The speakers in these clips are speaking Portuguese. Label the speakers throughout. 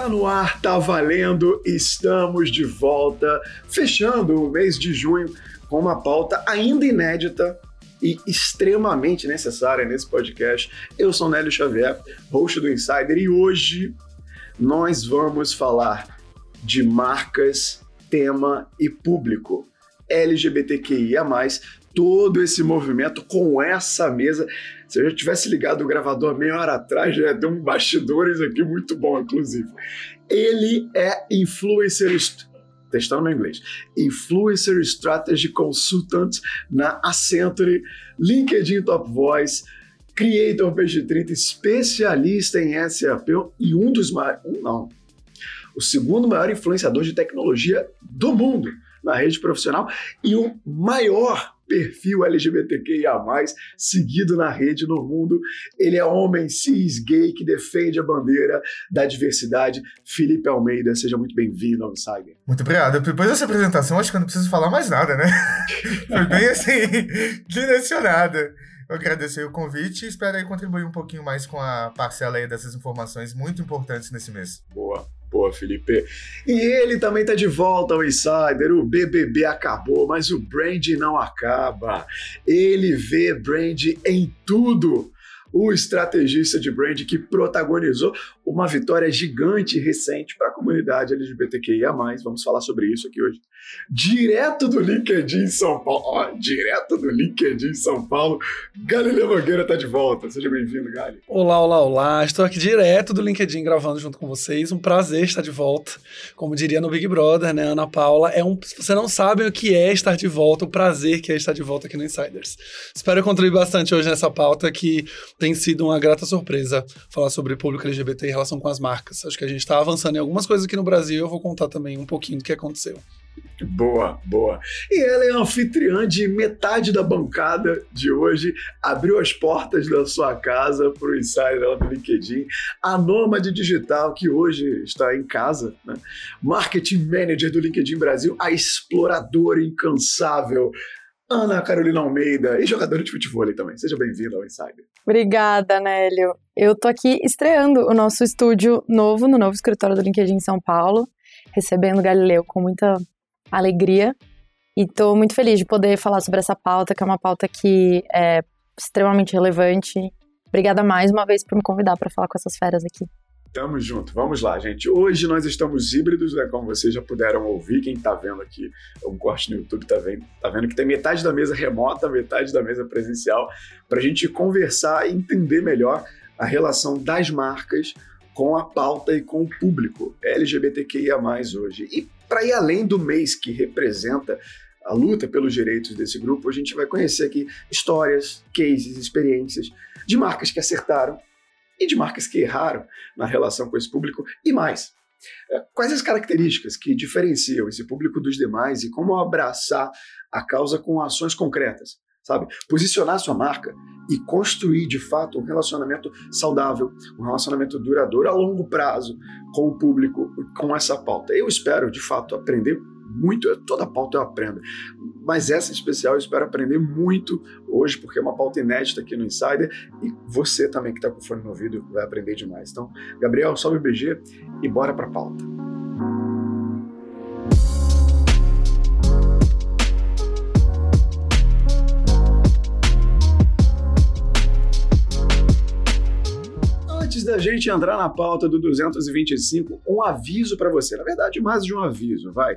Speaker 1: Tá no ar, tá valendo, estamos de volta, fechando o mês de junho com uma pauta ainda inédita e extremamente necessária nesse podcast. Eu sou Nélio Xavier, host do Insider, e hoje nós vamos falar de marcas, tema e público. LGBTQIA, todo esse movimento com essa mesa. Se eu já tivesse ligado o gravador meia hora atrás, já ter um bastidores aqui muito bom, inclusive. Ele é influencer testando meu inglês, Influencer Strategy Consultant na Accenture, LinkedIn Top Voice, Creator Page 30, especialista em SAP e um dos maiores, um não, o segundo maior influenciador de tecnologia do mundo na rede profissional e o maior perfil LGBTQIA+, seguido na rede no mundo. Ele é homem cis, gay, que defende a bandeira da diversidade. Felipe Almeida, seja muito bem-vindo ao Insider.
Speaker 2: Muito obrigado. Depois dessa apresentação, acho que eu não preciso falar mais nada, né? Foi bem assim, direcionada. Eu agradecer o convite e espero aí contribuir um pouquinho mais com a parcela aí dessas informações muito importantes nesse mês.
Speaker 1: Boa. Boa, Felipe. E ele também tá de volta ao Insider. O BBB acabou, mas o brand não acaba. Ele vê brand em tudo o estrategista de brand que protagonizou uma vitória gigante recente para a comunidade LGBTQIA+. Vamos falar sobre isso aqui hoje. Direto do LinkedIn São Paulo, ó, direto do LinkedIn São Paulo, Galileu Nogueira está de volta. Seja bem-vindo, Gali.
Speaker 3: Olá, olá, olá. Estou aqui direto do LinkedIn gravando junto com vocês. Um prazer estar de volta. Como diria no Big Brother, né, Ana Paula, é um, você não sabe o que é estar de volta, o prazer que é estar de volta aqui no Insiders. Espero contribuir bastante hoje nessa pauta que tem sido uma grata surpresa falar sobre público LGBT relação com as marcas. Acho que a gente está avançando em algumas coisas aqui no Brasil. Eu vou contar também um pouquinho do que aconteceu.
Speaker 1: Boa, boa. E ela é anfitriã de metade da bancada de hoje, abriu as portas da sua casa para o insider dela do LinkedIn, a nômade digital que hoje está em casa, né? marketing manager do LinkedIn Brasil, a exploradora incansável Ana Carolina Almeida e jogadora de futebol também. Seja bem-vinda ao Insider.
Speaker 4: Obrigada, Nélio. Eu tô aqui estreando o nosso estúdio novo no novo escritório do LinkedIn em São Paulo, recebendo Galileu com muita alegria. E tô muito feliz de poder falar sobre essa pauta, que é uma pauta que é extremamente relevante. Obrigada mais uma vez por me convidar para falar com essas feras aqui.
Speaker 1: Tamo junto. Vamos lá, gente. Hoje nós estamos híbridos, né? Como vocês já puderam ouvir, quem tá vendo aqui, um corte no YouTube tá vendo, tá vendo que tem metade da mesa remota, metade da mesa presencial, para a gente conversar e entender melhor a relação das marcas com a pauta e com o público LGBTQIA+, hoje. E para ir além do mês que representa a luta pelos direitos desse grupo, a gente vai conhecer aqui histórias, cases, experiências de marcas que acertaram e de marcas que erraram na relação com esse público e mais. É, quais as características que diferenciam esse público dos demais e como abraçar a causa com ações concretas, sabe? Posicionar sua marca e construir de fato um relacionamento saudável, um relacionamento duradouro a longo prazo com o público, com essa pauta. Eu espero de fato aprender muito, toda pauta eu aprendo, mas essa em especial eu espero aprender muito hoje, porque é uma pauta inédita aqui no Insider e você também que está com o fone no ouvido vai aprender demais. Então, Gabriel, sobe o BG e bora para a pauta. Da gente entrar na pauta do 225, um aviso para você. Na verdade, mais de um aviso, vai.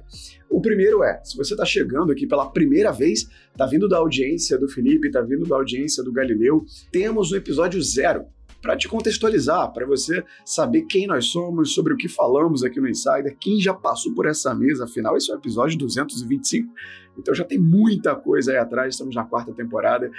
Speaker 1: O primeiro é, se você está chegando aqui pela primeira vez, está vindo da audiência do Felipe, está vindo da audiência do Galileu, temos o episódio zero para te contextualizar, para você saber quem nós somos, sobre o que falamos aqui no Insider, quem já passou por essa mesa, afinal, esse é o episódio 225, então já tem muita coisa aí atrás, estamos na quarta temporada.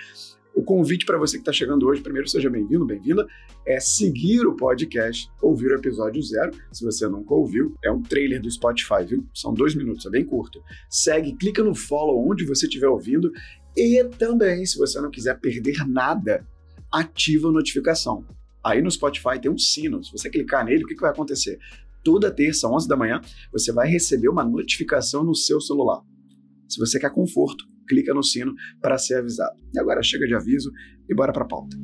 Speaker 1: O convite para você que está chegando hoje, primeiro seja bem-vindo, bem-vinda, é seguir o podcast, ouvir o episódio zero. Se você nunca ouviu, é um trailer do Spotify, viu? São dois minutos, é bem curto. Segue, clica no follow onde você estiver ouvindo e também, se você não quiser perder nada, ativa a notificação. Aí no Spotify tem um sino. Se você clicar nele, o que, que vai acontecer? Toda terça, 11 da manhã, você vai receber uma notificação no seu celular. Se você quer conforto, clica no sino para ser avisado. E agora chega de aviso e bora para a pauta.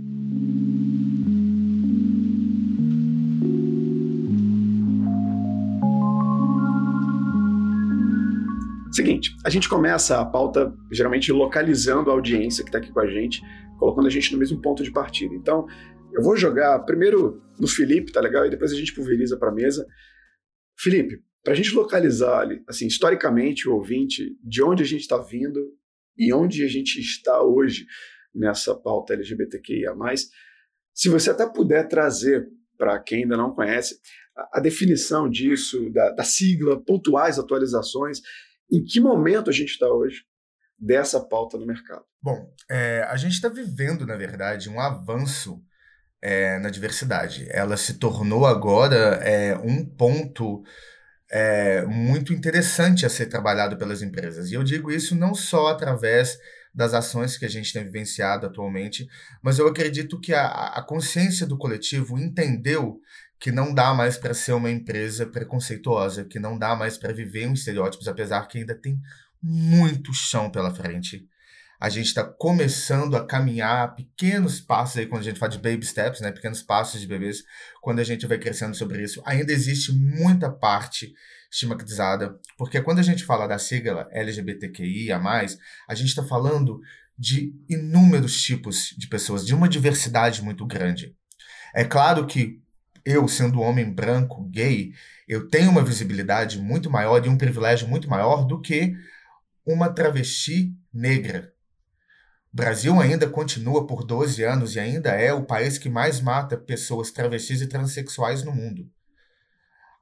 Speaker 1: Seguinte, a gente começa a pauta geralmente localizando a audiência que está aqui com a gente, colocando a gente no mesmo ponto de partida. Então, eu vou jogar primeiro no Felipe, tá legal? E depois a gente pulveriza para a mesa. Felipe, para a gente localizar, assim, historicamente, o ouvinte, de onde a gente está vindo e onde a gente está hoje nessa pauta LGBTQIA+, se você até puder trazer para quem ainda não conhece a, a definição disso, da, da sigla, pontuais atualizações, em que momento a gente está hoje dessa pauta no mercado?
Speaker 2: Bom, é, a gente está vivendo, na verdade, um avanço é, na diversidade. Ela se tornou agora é, um ponto é, muito interessante a ser trabalhado pelas empresas. E eu digo isso não só através das ações que a gente tem vivenciado atualmente, mas eu acredito que a, a consciência do coletivo entendeu que não dá mais para ser uma empresa preconceituosa, que não dá mais para viver em estereótipos, apesar que ainda tem muito chão pela frente. A gente está começando a caminhar pequenos passos aí quando a gente fala de baby steps, né? Pequenos passos de bebês, quando a gente vai crescendo sobre isso. Ainda existe muita parte estigmatizada, porque quando a gente fala da sigla LGBTQIA+, a gente está falando de inúmeros tipos de pessoas, de uma diversidade muito grande. É claro que eu, sendo homem branco, gay, eu tenho uma visibilidade muito maior e um privilégio muito maior do que uma travesti negra. Brasil ainda continua por 12 anos e ainda é o país que mais mata pessoas travestis e transexuais no mundo.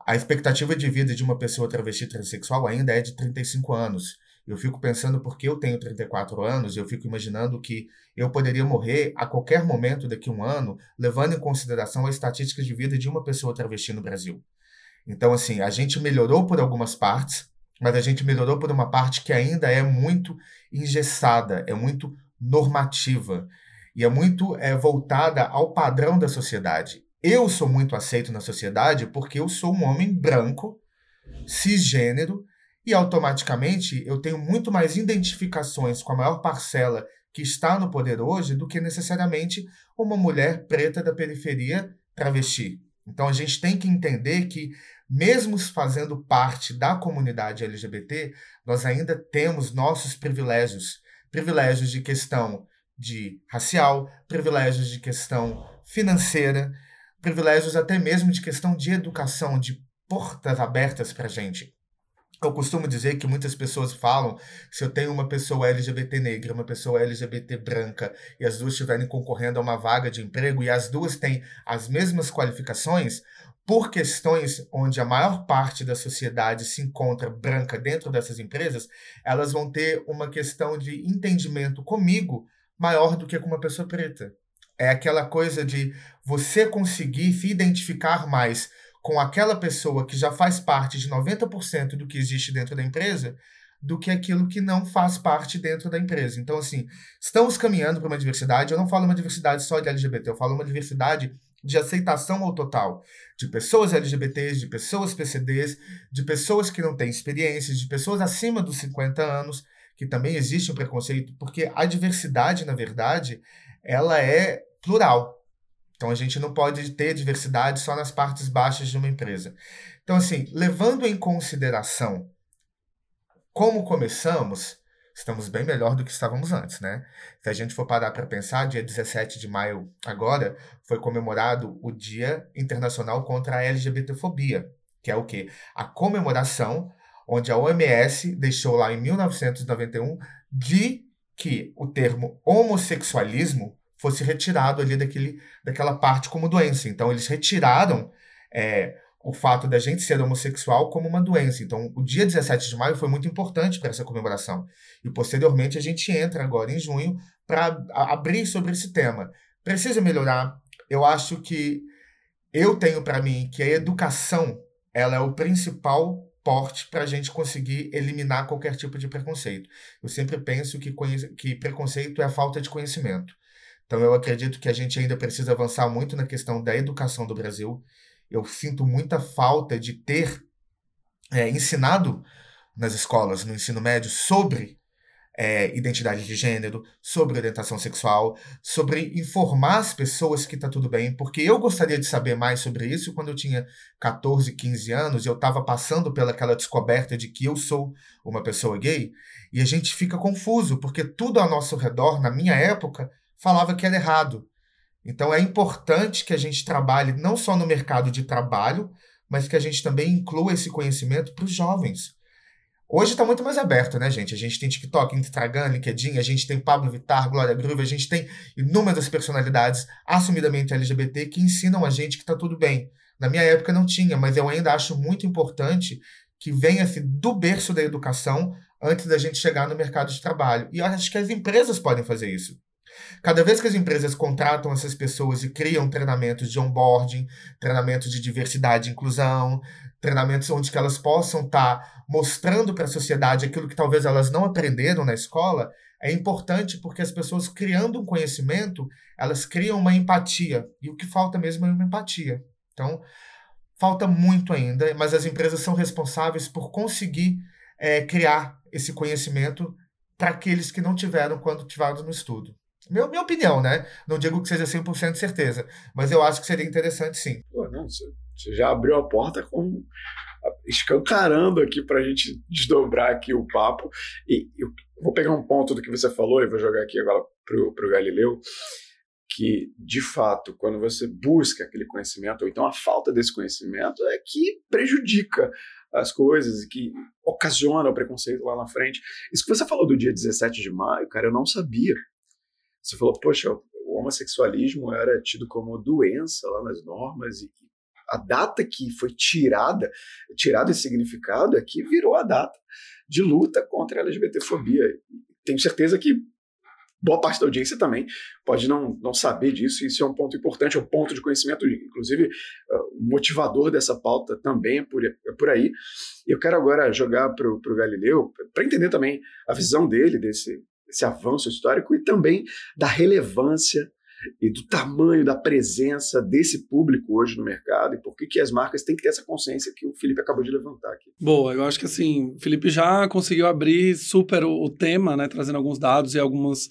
Speaker 2: A expectativa de vida de uma pessoa travesti transexual ainda é de 35 anos. Eu fico pensando porque eu tenho 34 anos, eu fico imaginando que eu poderia morrer a qualquer momento daqui a um ano, levando em consideração a estatística de vida de uma pessoa travesti no Brasil. Então, assim, a gente melhorou por algumas partes, mas a gente melhorou por uma parte que ainda é muito engessada, é muito normativa e é muito é, voltada ao padrão da sociedade. Eu sou muito aceito na sociedade porque eu sou um homem branco, cisgênero, e automaticamente eu tenho muito mais identificações com a maior parcela que está no poder hoje do que necessariamente uma mulher preta da periferia travesti. Então a gente tem que entender que, mesmo fazendo parte da comunidade LGBT, nós ainda temos nossos privilégios privilégios de questão de racial, privilégios de questão financeira, privilégios até mesmo de questão de educação, de portas abertas para gente. Eu costumo dizer que muitas pessoas falam se eu tenho uma pessoa LGBT negra, uma pessoa LGBT branca, e as duas estiverem concorrendo a uma vaga de emprego e as duas têm as mesmas qualificações, por questões onde a maior parte da sociedade se encontra branca dentro dessas empresas, elas vão ter uma questão de entendimento comigo maior do que com uma pessoa preta. É aquela coisa de você conseguir se identificar mais com aquela pessoa que já faz parte de 90% do que existe dentro da empresa do que aquilo que não faz parte dentro da empresa. Então, assim, estamos caminhando para uma diversidade. Eu não falo uma diversidade só de LGBT, eu falo uma diversidade de aceitação ao total de pessoas LGBTs, de pessoas PCDs, de pessoas que não têm experiências, de pessoas acima dos 50 anos, que também existe um preconceito, porque a diversidade, na verdade, ela é plural. Então a gente não pode ter diversidade só nas partes baixas de uma empresa. Então, assim, levando em consideração como começamos, estamos bem melhor do que estávamos antes, né? Se a gente for parar para pensar, dia 17 de maio agora foi comemorado o Dia Internacional contra a LGBTfobia, que é o quê? A comemoração onde a OMS deixou lá em 1991 de que o termo homossexualismo fosse retirado ali daquele, daquela parte como doença. Então, eles retiraram é, o fato da gente ser homossexual como uma doença. Então, o dia 17 de maio foi muito importante para essa comemoração. E, posteriormente, a gente entra agora em junho para abrir sobre esse tema. Precisa melhorar. Eu acho que eu tenho para mim que a educação ela é o principal porte para a gente conseguir eliminar qualquer tipo de preconceito. Eu sempre penso que, que preconceito é a falta de conhecimento. Então, eu acredito que a gente ainda precisa avançar muito na questão da educação do Brasil. Eu sinto muita falta de ter é, ensinado nas escolas, no ensino médio, sobre é, identidade de gênero, sobre orientação sexual, sobre informar as pessoas que está tudo bem, porque eu gostaria de saber mais sobre isso quando eu tinha 14, 15 anos e eu estava passando pelaquela descoberta de que eu sou uma pessoa gay, e a gente fica confuso, porque tudo ao nosso redor, na minha época, falava que era errado. Então é importante que a gente trabalhe não só no mercado de trabalho, mas que a gente também inclua esse conhecimento para os jovens. Hoje está muito mais aberto, né, gente? A gente tem TikTok, Instagram, LinkedIn, a gente tem Pablo Vittar, Glória Groove, a gente tem inúmeras personalidades assumidamente LGBT que ensinam a gente que está tudo bem. Na minha época não tinha, mas eu ainda acho muito importante que venha-se do berço da educação antes da gente chegar no mercado de trabalho. E eu acho que as empresas podem fazer isso. Cada vez que as empresas contratam essas pessoas e criam treinamentos de onboarding, treinamentos de diversidade e inclusão, treinamentos onde que elas possam estar tá mostrando para a sociedade aquilo que talvez elas não aprenderam na escola, é importante porque as pessoas criando um conhecimento, elas criam uma empatia. E o que falta mesmo é uma empatia. Então, falta muito ainda, mas as empresas são responsáveis por conseguir é, criar esse conhecimento para aqueles que não tiveram quando tiveram no estudo. Meu, minha opinião, né? Não digo que seja 100% certeza, mas eu acho que seria interessante sim.
Speaker 1: Pô, não, você já abriu a porta com escancarando aqui para a gente desdobrar aqui o papo. E eu vou pegar um ponto do que você falou e vou jogar aqui agora para o Galileu, que, de fato, quando você busca aquele conhecimento, ou então a falta desse conhecimento, é que prejudica as coisas e que ocasiona o preconceito lá na frente. Isso que você falou do dia 17 de maio, cara, eu não sabia. Você falou, poxa, o homossexualismo era tido como doença lá nas normas e a data que foi tirada, tirado esse significado é que virou a data de luta contra a LGBTfobia. Tenho certeza que boa parte da audiência também pode não, não saber disso, e isso é um ponto importante, é um ponto de conhecimento, inclusive uh, o motivador dessa pauta também é por, é por aí. Eu quero agora jogar para o Galileu, para entender também a visão dele desse, esse avanço histórico e também da relevância e do tamanho da presença desse público hoje no mercado e por que, que as marcas têm que ter essa consciência que o Felipe acabou de levantar aqui.
Speaker 3: Boa, eu acho que assim, o Felipe já conseguiu abrir super o, o tema, né, trazendo alguns dados e algumas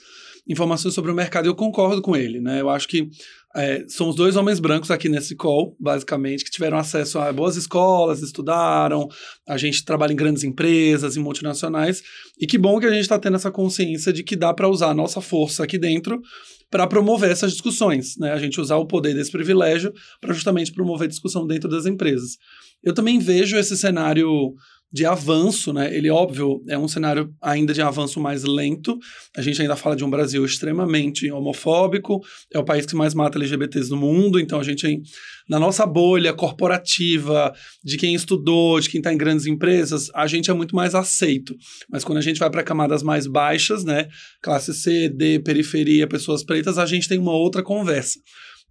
Speaker 3: informações sobre o mercado eu concordo com ele, né, eu acho que é, são os dois homens brancos aqui nesse call, basicamente, que tiveram acesso a boas escolas, estudaram, a gente trabalha em grandes empresas, em multinacionais, e que bom que a gente está tendo essa consciência de que dá para usar a nossa força aqui dentro para promover essas discussões, né? A gente usar o poder desse privilégio para justamente promover discussão dentro das empresas. Eu também vejo esse cenário de avanço, né? Ele, óbvio, é um cenário ainda de avanço mais lento. A gente ainda fala de um Brasil extremamente homofóbico, é o país que mais mata LGBTs no mundo, então a gente, na nossa bolha corporativa, de quem estudou, de quem está em grandes empresas, a gente é muito mais aceito. Mas quando a gente vai para camadas mais baixas, né? Classe C, D, periferia, pessoas pretas, a gente tem uma outra conversa.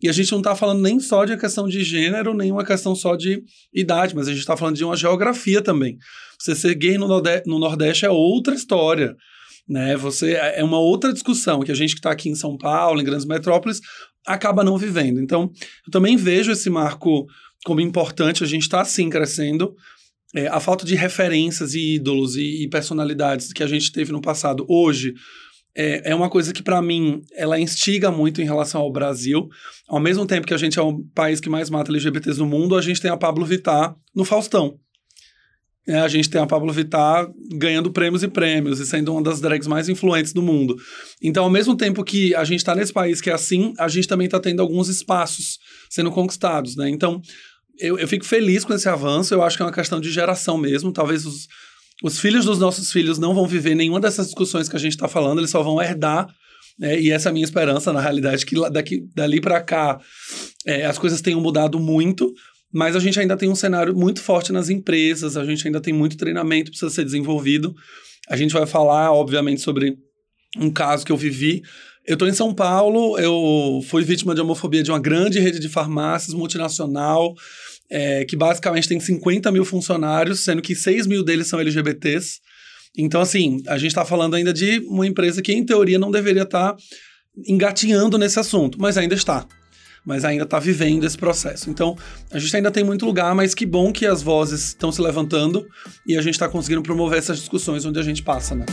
Speaker 3: E a gente não está falando nem só de uma questão de gênero, nem uma questão só de idade, mas a gente está falando de uma geografia também. Você ser gay no Nordeste, no Nordeste é outra história. Né? Você é, é uma outra discussão que a gente que está aqui em São Paulo, em grandes metrópoles, acaba não vivendo. Então, eu também vejo esse marco como importante. A gente está sim crescendo. É, a falta de referências e ídolos e, e personalidades que a gente teve no passado hoje é, é uma coisa que, para mim, ela instiga muito em relação ao Brasil. Ao mesmo tempo que a gente é o país que mais mata LGBTs no mundo, a gente tem a Pablo Vittar no Faustão. É, a gente tem a Pablo Vittar ganhando prêmios e prêmios e sendo uma das drags mais influentes do mundo. Então, ao mesmo tempo que a gente está nesse país que é assim, a gente também está tendo alguns espaços sendo conquistados, né? Então, eu, eu fico feliz com esse avanço. Eu acho que é uma questão de geração mesmo. Talvez os, os filhos dos nossos filhos não vão viver nenhuma dessas discussões que a gente está falando, eles só vão herdar. Né? E essa é a minha esperança, na realidade, que daqui, dali para cá é, as coisas tenham mudado muito, mas a gente ainda tem um cenário muito forte nas empresas, a gente ainda tem muito treinamento que precisa ser desenvolvido. A gente vai falar, obviamente, sobre um caso que eu vivi. Eu estou em São Paulo, eu fui vítima de homofobia de uma grande rede de farmácias multinacional é, que basicamente tem 50 mil funcionários, sendo que 6 mil deles são LGBTs. Então, assim, a gente está falando ainda de uma empresa que, em teoria, não deveria estar tá engatinhando nesse assunto, mas ainda está. Mas ainda está vivendo esse processo. Então, a gente ainda tem muito lugar, mas que bom que as vozes estão se levantando e a gente está conseguindo promover essas discussões onde a gente passa, né?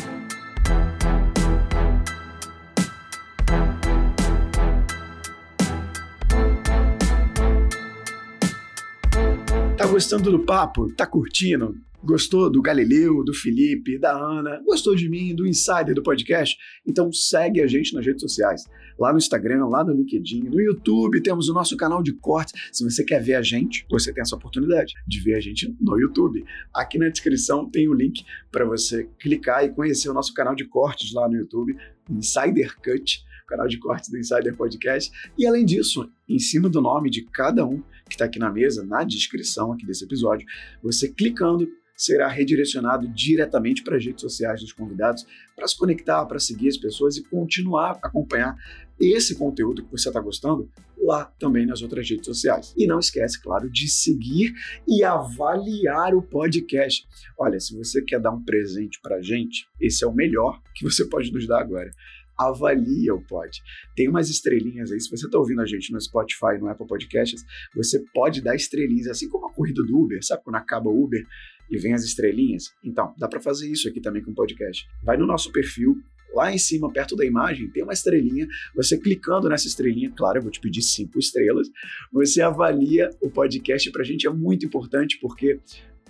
Speaker 1: Gostando do papo? Tá curtindo? Gostou do Galileu, do Felipe, da Ana? Gostou de mim, do Insider do podcast? Então segue a gente nas redes sociais. Lá no Instagram, lá no LinkedIn, no YouTube, temos o nosso canal de cortes. Se você quer ver a gente, você tem essa oportunidade de ver a gente no YouTube. Aqui na descrição tem o link para você clicar e conhecer o nosso canal de cortes lá no YouTube, Insider Cut canal de cortes do Insider Podcast. E além disso, em cima do nome de cada um que está aqui na mesa, na descrição aqui desse episódio, você clicando será redirecionado diretamente para as redes sociais dos convidados para se conectar, para seguir as pessoas e continuar a acompanhar esse conteúdo que você está gostando lá também nas outras redes sociais. E não esquece, claro, de seguir e avaliar o podcast. Olha, se você quer dar um presente para a gente, esse é o melhor que você pode nos dar agora avalia o pod. Tem umas estrelinhas aí, se você está ouvindo a gente no Spotify, no Apple Podcasts, você pode dar estrelinhas, assim como a corrida do Uber, sabe quando acaba o Uber e vem as estrelinhas? Então, dá para fazer isso aqui também com o podcast. Vai no nosso perfil, lá em cima, perto da imagem, tem uma estrelinha. Você clicando nessa estrelinha, claro, eu vou te pedir cinco estrelas, você avalia o podcast. Para a gente é muito importante, porque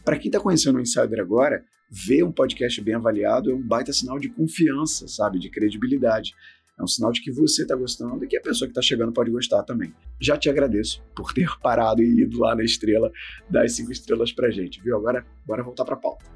Speaker 1: para quem está conhecendo o Insider agora, ver um podcast bem avaliado é um baita sinal de confiança, sabe? De credibilidade. É um sinal de que você está gostando e que a pessoa que está chegando pode gostar também. Já te agradeço por ter parado e ido lá na estrela, dar as cinco estrelas pra gente, viu? Agora, bora voltar pra pauta.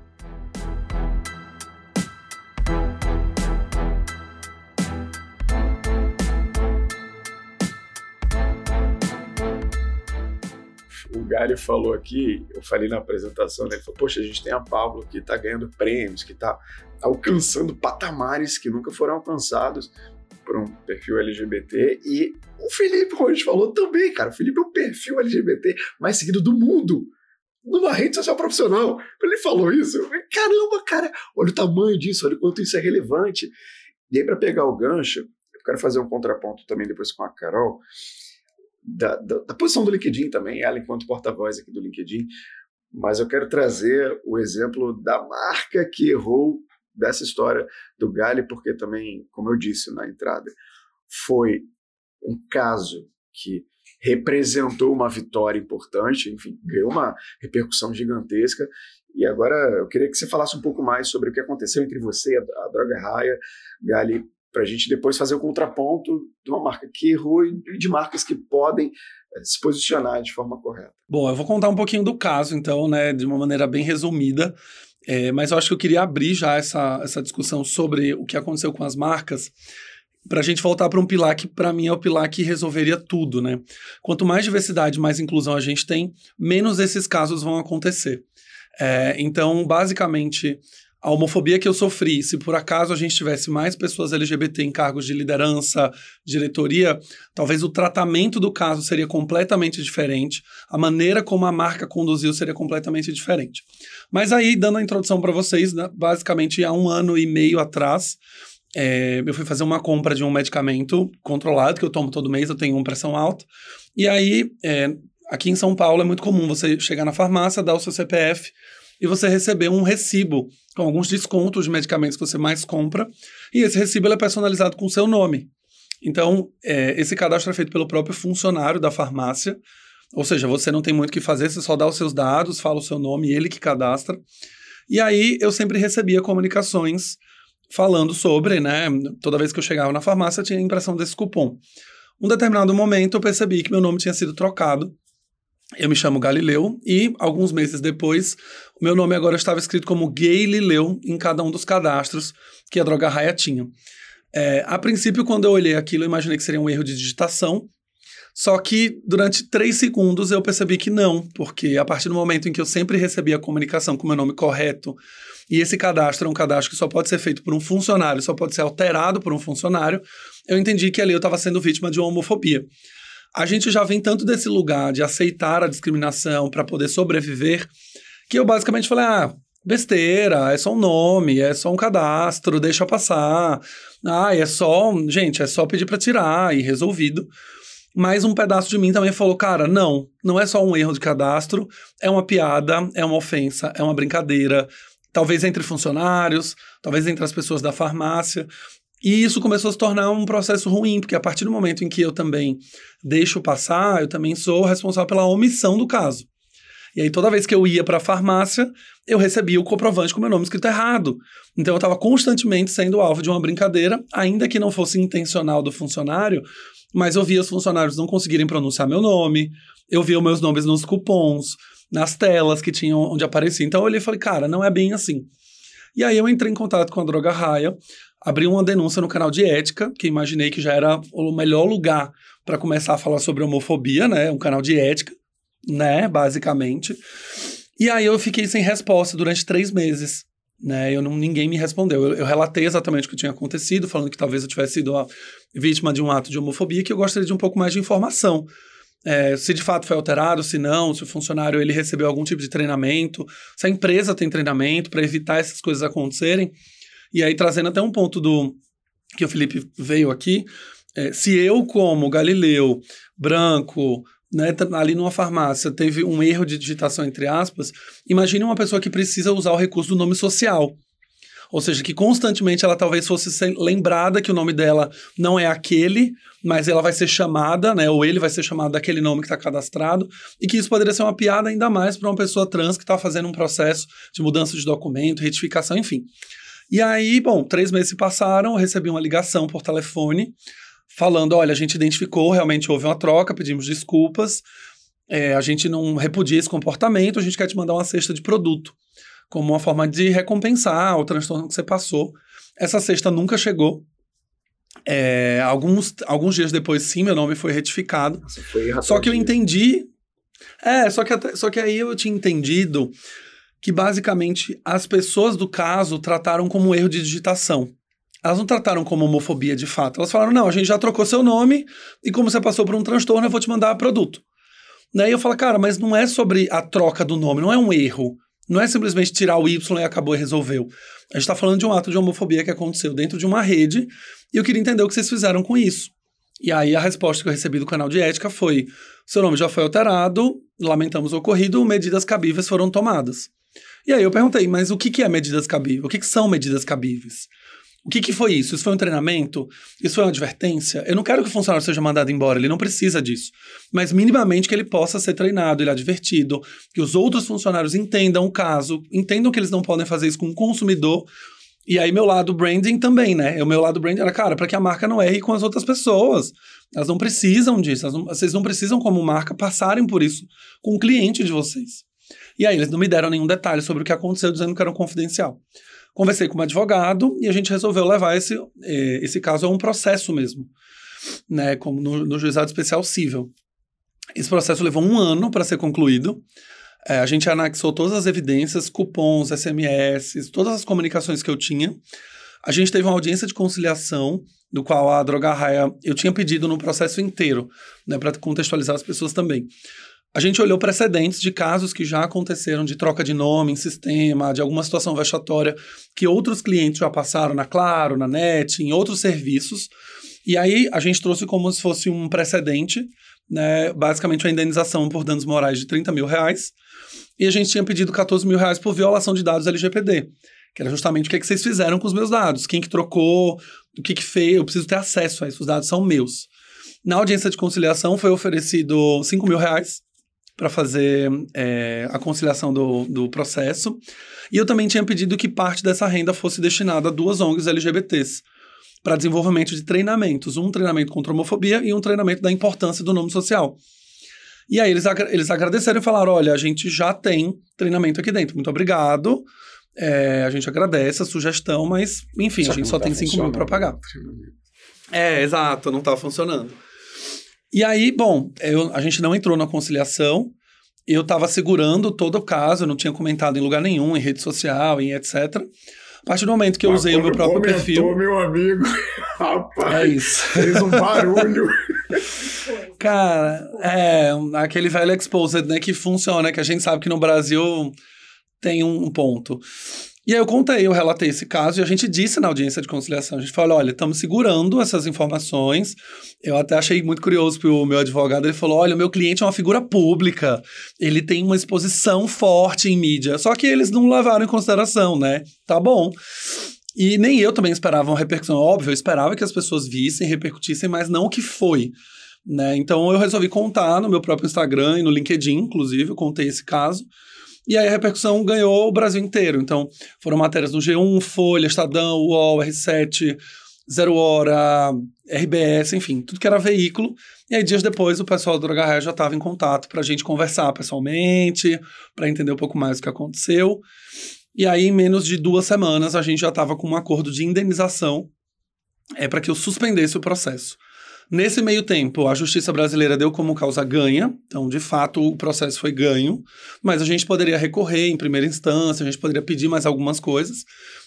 Speaker 1: O Gary falou aqui, eu falei na apresentação, né, ele falou, poxa, a gente tem a Pablo que está ganhando prêmios, que está alcançando patamares que nunca foram alcançados por um perfil LGBT e o Felipe, gente falou também, cara, o Felipe é o perfil LGBT mais seguido do mundo numa rede social profissional. Ele falou isso, eu falei, caramba, cara, olha o tamanho disso, olha o quanto isso é relevante. E aí, para pegar o gancho, eu quero fazer um contraponto também depois com a Carol da, da, da posição do LinkedIn também, ela enquanto porta-voz aqui do LinkedIn, mas eu quero trazer o exemplo da marca que errou dessa história do Gali, porque também, como eu disse na entrada, foi um caso que representou uma vitória importante, enfim, ganhou uma repercussão gigantesca. E agora eu queria que você falasse um pouco mais sobre o que aconteceu entre você e a, a Droga Raia, Gali, para a gente depois fazer o contraponto de uma marca que errou e de marcas que podem eh, se posicionar de forma correta.
Speaker 3: Bom, eu vou contar um pouquinho do caso, então, né, de uma maneira bem resumida, é, mas eu acho que eu queria abrir já essa, essa discussão sobre o que aconteceu com as marcas, para a gente voltar para um pilar que, para mim, é o pilar que resolveria tudo, né? Quanto mais diversidade, mais inclusão a gente tem, menos esses casos vão acontecer. É, então, basicamente, a homofobia que eu sofri, se por acaso a gente tivesse mais pessoas LGBT em cargos de liderança, diretoria, talvez o tratamento do caso seria completamente diferente, a maneira como a marca conduziu seria completamente diferente. Mas aí, dando a introdução para vocês, né, basicamente há um ano e meio atrás, é, eu fui fazer uma compra de um medicamento controlado que eu tomo todo mês, eu tenho uma pressão alta, e aí, é, aqui em São Paulo é muito comum você chegar na farmácia, dar o seu CPF e você receber um recibo com alguns descontos de medicamentos que você mais compra, e esse recibo é personalizado com o seu nome. Então, é, esse cadastro é feito pelo próprio funcionário da farmácia, ou seja, você não tem muito o que fazer, você só dá os seus dados, fala o seu nome, ele que cadastra. E aí eu sempre recebia comunicações falando sobre, né? Toda vez que eu chegava na farmácia, eu tinha a impressão desse cupom. Um determinado momento eu percebi que meu nome tinha sido trocado eu me chamo Galileu e, alguns meses depois, o meu nome agora estava escrito como Gay Lileu em cada um dos cadastros que a Droga Raia tinha. É, a princípio, quando eu olhei aquilo, eu imaginei que seria um erro de digitação, só que durante três segundos eu percebi que não, porque a partir do momento em que eu sempre recebia a comunicação com o meu nome correto, e esse cadastro é um cadastro que só pode ser feito por um funcionário, só pode ser alterado por um funcionário, eu entendi que ali eu estava sendo vítima de uma homofobia a gente já vem tanto desse lugar de aceitar a discriminação para poder sobreviver, que eu basicamente falei: ah, besteira, é só um nome, é só um cadastro, deixa passar. Ah, é só, gente, é só pedir para tirar e resolvido. Mas um pedaço de mim também falou, cara, não, não é só um erro de cadastro, é uma piada, é uma ofensa, é uma brincadeira, talvez entre funcionários, talvez entre as pessoas da farmácia. E isso começou a se tornar um processo ruim, porque a partir do momento em que eu também deixo passar, eu também sou responsável pela omissão do caso. E aí, toda vez que eu ia para a farmácia, eu recebia o comprovante com meu nome escrito errado. Então, eu estava constantemente sendo alvo de uma brincadeira, ainda que não fosse intencional do funcionário, mas eu via os funcionários não conseguirem pronunciar meu nome, eu via os meus nomes nos cupons, nas telas que tinham onde aparecia. Então, eu olhei e falei, cara, não é bem assim. E aí, eu entrei em contato com a Droga Raia, abri uma denúncia no canal de ética, que imaginei que já era o melhor lugar para começar a falar sobre homofobia, né? Um canal de ética, né? Basicamente. E aí eu fiquei sem resposta durante três meses. Né, eu não, ninguém me respondeu. Eu, eu, relatei exatamente o que tinha acontecido, falando que talvez eu tivesse sido vítima de um ato de homofobia, que eu gostaria de um pouco mais de informação. É, se de fato foi alterado, se não, se o funcionário ele recebeu algum tipo de treinamento, se a empresa tem treinamento para evitar essas coisas acontecerem. E aí, trazendo até um ponto do que o Felipe veio aqui, é, se eu, como Galileu, branco, né, ali numa farmácia, teve um erro de digitação, entre aspas, imagine uma pessoa que precisa usar o recurso do nome social. Ou seja, que constantemente ela talvez fosse lembrada que o nome dela não é aquele, mas ela vai ser chamada, né? Ou ele vai ser chamado daquele nome que está cadastrado, e que isso poderia ser uma piada ainda mais para uma pessoa trans que está fazendo um processo de mudança de documento, retificação, enfim. E aí, bom, três meses se passaram, eu recebi uma ligação por telefone falando: olha, a gente identificou, realmente houve uma troca, pedimos desculpas, é, a gente não repudia esse comportamento, a gente quer te mandar uma cesta de produto, como uma forma de recompensar o transtorno que você passou. Essa cesta nunca chegou. É, alguns, alguns dias depois, sim, meu nome foi retificado. Nossa, foi só que eu entendi. É, só que, até, só que aí eu tinha entendido que basicamente as pessoas do caso trataram como erro de digitação. Elas não trataram como homofobia de fato. Elas falaram: não, a gente já trocou seu nome e como você passou por um transtorno, eu vou te mandar produto. Daí eu falo, cara, mas não é sobre a troca do nome, não é um erro. Não é simplesmente tirar o Y e acabou e resolveu. A gente está falando de um ato de homofobia que aconteceu dentro de uma rede e eu queria entender o que vocês fizeram com isso. E aí a resposta que eu recebi do canal de ética foi: seu nome já foi alterado, lamentamos o ocorrido, medidas cabíveis foram tomadas. E aí eu perguntei, mas o que, que é medidas cabíveis? O que, que são medidas cabíveis? O que, que foi isso? Isso foi um treinamento? Isso foi uma advertência? Eu não quero que o funcionário seja mandado embora, ele não precisa disso. Mas minimamente que ele possa ser treinado, ele é advertido, que os outros funcionários entendam o caso, entendam que eles não podem fazer isso com o consumidor. E aí, meu lado branding também, né? O meu lado branding era, cara, para que a marca não erre com as outras pessoas. Elas não precisam disso. Não, vocês não precisam, como marca, passarem por isso com o cliente de vocês. E aí eles não me deram nenhum detalhe sobre o que aconteceu, dizendo que era um confidencial. Conversei com um advogado e a gente resolveu levar esse, eh, esse caso a um processo mesmo, né, como no, no juizado especial civil. Esse processo levou um ano para ser concluído. É, a gente anexou todas as evidências, cupons, SMS, todas as comunicações que eu tinha. A gente teve uma audiência de conciliação, do qual a Droga Raia eu tinha pedido no processo inteiro, né, para contextualizar as pessoas também. A gente olhou precedentes de casos que já aconteceram de troca de nome em sistema, de alguma situação vexatória que outros clientes já passaram na Claro, na NET, em outros serviços. E aí a gente trouxe como se fosse um precedente, né, basicamente uma indenização por danos morais de 30 mil reais. E a gente tinha pedido 14 mil reais por violação de dados LGPD, que era justamente o que, é que vocês fizeram com os meus dados, quem que trocou, o que, que fez, eu preciso ter acesso a isso, os dados são meus. Na audiência de conciliação foi oferecido 5 mil reais para fazer é, a conciliação do, do processo. E eu também tinha pedido que parte dessa renda fosse destinada a duas ONGs LGBTs para desenvolvimento de treinamentos, um treinamento contra a homofobia e um treinamento da importância do nome social. E aí eles, eles agradeceram e falaram: olha, a gente já tem treinamento aqui dentro, muito obrigado. É, a gente agradece a sugestão, mas enfim, só a gente só tá tem 5 mil para pagar. É, exato, não está funcionando. E aí, bom, eu, a gente não entrou na conciliação. Eu estava segurando todo o caso, eu não tinha comentado em lugar nenhum, em rede social, em etc. A partir do momento que eu usei o meu próprio
Speaker 1: comentou,
Speaker 3: perfil.
Speaker 1: meu amigo. Rapaz.
Speaker 3: É isso.
Speaker 1: Fez um barulho.
Speaker 3: Cara, é aquele velho exposed, né, que funciona, que a gente sabe que no Brasil tem um ponto. E aí eu contei, eu relatei esse caso e a gente disse na audiência de conciliação, a gente falou, olha, estamos segurando essas informações. Eu até achei muito curioso que o meu advogado, ele falou, olha, o meu cliente é uma figura pública, ele tem uma exposição forte em mídia, só que eles não levaram em consideração, né? Tá bom. E nem eu também esperava uma repercussão, óbvio, eu esperava que as pessoas vissem, repercutissem, mas não o que foi. Né? Então eu resolvi contar no meu próprio Instagram e no LinkedIn, inclusive, eu contei esse caso. E aí a repercussão ganhou o Brasil inteiro. Então foram matérias no G1, Folha, Estadão, UOL, R7, Zero Hora, RBS, enfim, tudo que era veículo. E aí, dias depois, o pessoal do Droga já estava em contato para a gente conversar pessoalmente, para entender um pouco mais o que aconteceu. E aí, em menos de duas semanas, a gente já estava com um acordo de indenização é, para que eu suspendesse o processo. Nesse meio tempo, a justiça brasileira deu como causa ganha, então, de fato, o processo foi ganho, mas a gente poderia recorrer em primeira instância, a gente poderia pedir mais algumas coisas.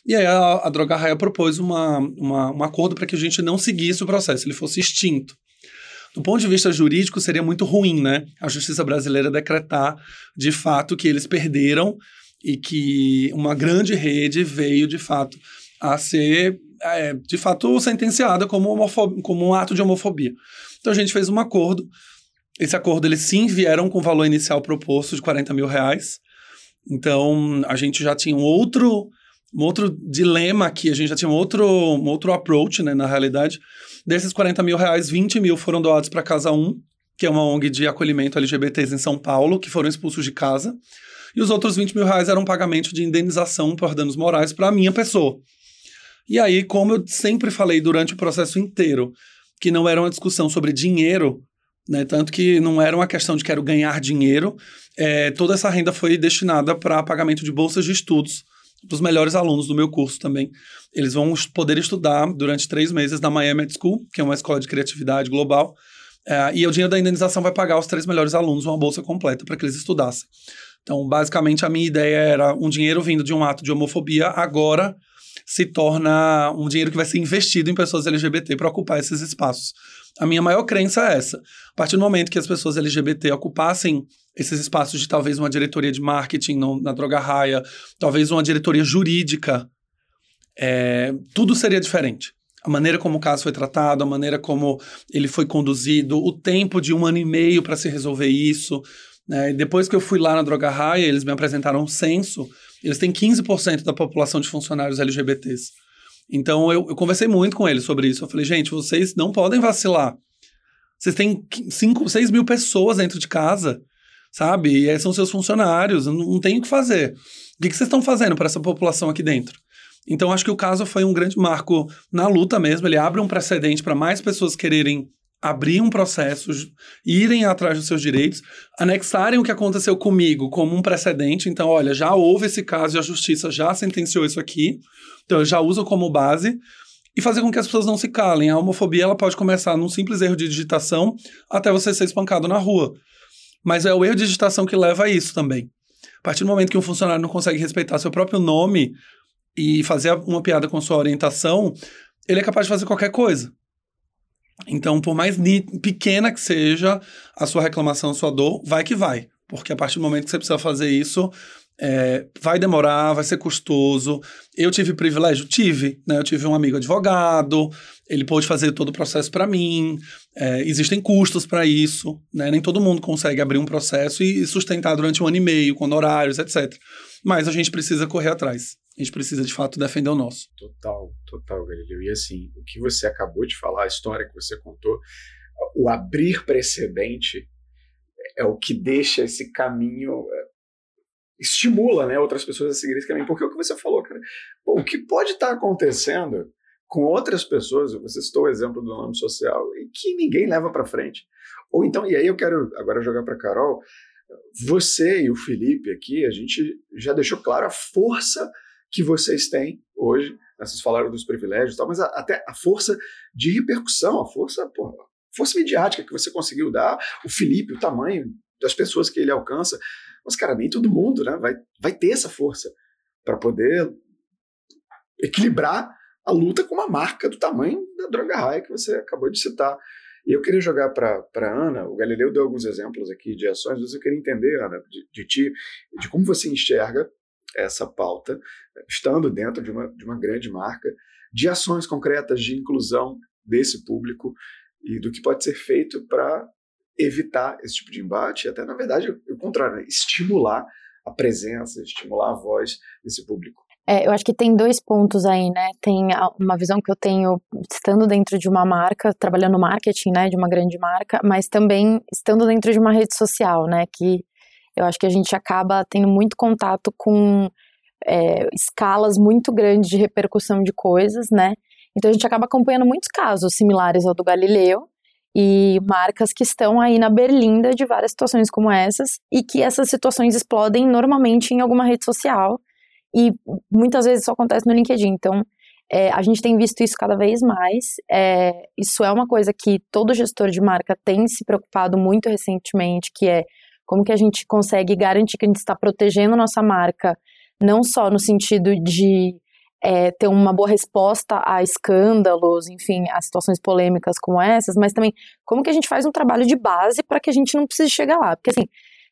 Speaker 3: E aí a, a Droga Raia propôs uma, uma, um acordo para que a gente não seguisse o processo, ele fosse extinto. Do ponto de vista jurídico, seria muito ruim, né? A justiça brasileira decretar de fato que eles perderam e que uma grande rede veio de fato a ser, é, de fato, sentenciada como, como um ato de homofobia. Então a gente fez um acordo. Esse acordo, eles sim vieram com o valor inicial proposto de 40 mil reais. Então a gente já tinha um outro um outro dilema aqui, a gente já tinha um outro, um outro approach, né, na realidade. Desses 40 mil reais, 20 mil foram doados para Casa 1, que é uma ONG de acolhimento LGBTs em São Paulo, que foram expulsos de casa. E os outros 20 mil reais eram pagamento de indenização por danos morais para a minha pessoa. E aí, como eu sempre falei durante o processo inteiro, que não era uma discussão sobre dinheiro, né, tanto que não era uma questão de quero ganhar dinheiro, é, toda essa renda foi destinada para pagamento de bolsas de estudos para os melhores alunos do meu curso também. Eles vão poder estudar durante três meses na Miami Ed School, que é uma escola de criatividade global. É, e o dinheiro da indenização vai pagar os três melhores alunos uma bolsa completa para que eles estudassem. Então, basicamente, a minha ideia era um dinheiro vindo de um ato de homofobia, agora se torna um dinheiro que vai ser investido em pessoas LGBT para ocupar esses espaços. A minha maior crença é essa. A partir do momento que as pessoas LGBT ocupassem esses espaços de talvez uma diretoria de marketing no, na Droga Raia, talvez uma diretoria jurídica, é, tudo seria diferente. A maneira como o caso foi tratado, a maneira como ele foi conduzido, o tempo de um ano e meio para se resolver isso. Né? Depois que eu fui lá na Droga Raia, eles me apresentaram um censo, eles têm 15% da população de funcionários LGBTs. Então eu, eu, conversei muito com eles sobre isso. Eu falei, gente, vocês não podem vacilar. Vocês têm 5, 6 mil pessoas dentro de casa sabe? E aí são seus funcionários, não, não tem o que fazer. O que, que vocês estão fazendo para essa população aqui dentro? Então, acho que o caso foi um grande marco na luta mesmo. Ele abre um precedente para mais pessoas quererem abrir um processo, irem atrás dos seus direitos, anexarem o que aconteceu comigo como um precedente. Então, olha, já houve esse caso e a justiça já sentenciou isso aqui. Então, eu já uso como base e fazer com que as pessoas não se calem. A homofobia ela pode começar num simples erro de digitação até você ser espancado na rua. Mas é o erro de digitação que leva a isso também. A partir do momento que um funcionário não consegue respeitar seu próprio nome e fazer uma piada com sua orientação, ele é capaz de fazer qualquer coisa. Então, por mais pequena que seja a sua reclamação, a sua dor, vai que vai. Porque a partir do momento que você precisa fazer isso, é, vai demorar, vai ser custoso. Eu tive privilégio? Tive. Né? Eu tive um amigo advogado, ele pôde fazer todo o processo para mim. É, existem custos para isso. Né? Nem todo mundo consegue abrir um processo e sustentar durante um ano e meio, com honorários, etc. Mas a gente precisa correr atrás. A gente precisa, de fato, defender o nosso.
Speaker 1: Total, total, Galileu. E assim, o que você acabou de falar, a história que você contou, o abrir precedente é o que deixa esse caminho é, estimula né, outras pessoas a seguirem esse caminho. Porque o que você falou, cara. Pô, o que pode estar tá acontecendo com outras pessoas, você citou o exemplo do nome social, e que ninguém leva para frente. Ou então, e aí eu quero agora jogar para Carol, você e o Felipe aqui, a gente já deixou claro a força que vocês têm hoje. Né, vocês falaram dos privilégios e tal, mas a, até a força de repercussão, a força, porra, força midiática que você conseguiu dar, o Felipe, o tamanho das pessoas que ele alcança. Mas, cara, nem todo mundo né, vai, vai ter essa força para poder equilibrar a luta com uma marca do tamanho da droga raia que você acabou de citar. E eu queria jogar para a Ana, o Galileu deu alguns exemplos aqui de ações, mas eu queria entender, Ana, de, de ti, de como você enxerga essa pauta, estando dentro de uma, de uma grande marca, de ações concretas de inclusão desse público e do que pode ser feito para evitar esse tipo de embate, até, na verdade, o contrário, né? estimular a presença, estimular a voz desse público.
Speaker 4: É, eu acho que tem dois pontos aí, né? Tem uma visão que eu tenho estando dentro de uma marca, trabalhando marketing, né, de uma grande marca, mas também estando dentro de uma rede social, né, que eu acho que a gente acaba tendo muito contato com é, escalas muito grandes de repercussão de coisas, né? Então a gente acaba acompanhando muitos casos similares ao do Galileu e marcas que estão aí na berlinda de várias situações como essas e que essas situações explodem normalmente em alguma rede social e muitas vezes isso acontece no LinkedIn. Então é, a gente tem visto isso cada vez mais. É, isso é uma coisa que todo gestor de marca tem se preocupado muito recentemente, que é como que a gente consegue garantir que a gente está protegendo nossa marca, não só no sentido de é, ter uma boa resposta a escândalos, enfim, a situações polêmicas como essas, mas também como que a gente faz um trabalho de base para que a gente não precise chegar lá. Porque, assim,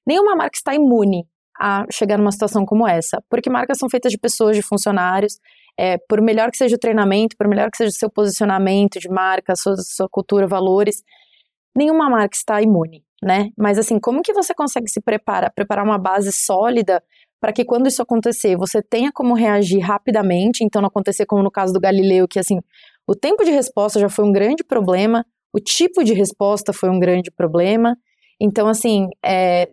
Speaker 4: nenhuma marca está imune a chegar numa situação como essa, porque marcas são feitas de pessoas, de funcionários, é, por melhor que seja o treinamento, por melhor que seja o seu posicionamento de marca, sua, sua cultura, valores, nenhuma marca está imune né? Mas assim, como que você consegue se preparar, preparar uma base sólida para que quando isso acontecer, você tenha como reagir rapidamente, então não acontecer como no caso do Galileu, que assim, o tempo de resposta já foi um grande problema, o tipo de resposta foi um grande problema. Então, assim, é,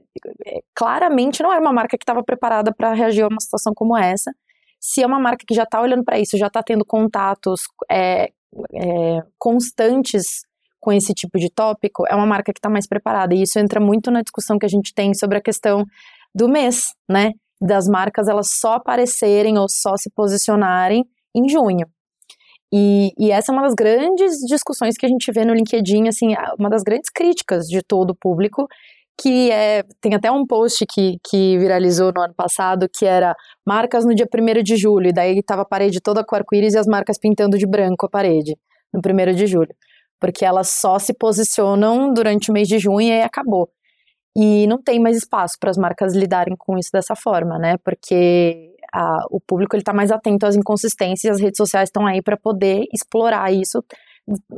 Speaker 4: é, claramente não era uma marca que estava preparada para reagir a uma situação como essa. Se é uma marca que já está olhando para isso, já está tendo contatos é, é constantes com esse tipo de tópico, é uma marca que está mais preparada. E isso entra muito na discussão que a gente tem sobre a questão do mês, né? Das marcas elas só aparecerem ou só se posicionarem em junho. E, e, essa é uma das grandes discussões que a gente vê no LinkedIn, assim, uma das grandes críticas de todo o público, que é, tem até um post que, que viralizou no ano passado, que era marcas no dia 1 de julho, e daí estava a parede toda com arco-íris e as marcas pintando de branco a parede, no 1 de julho porque elas só se posicionam durante o mês de junho e acabou. E não tem mais espaço para as marcas lidarem com isso dessa forma, né? Porque a, o público ele está mais atento às inconsistências e as redes sociais estão aí para poder explorar isso,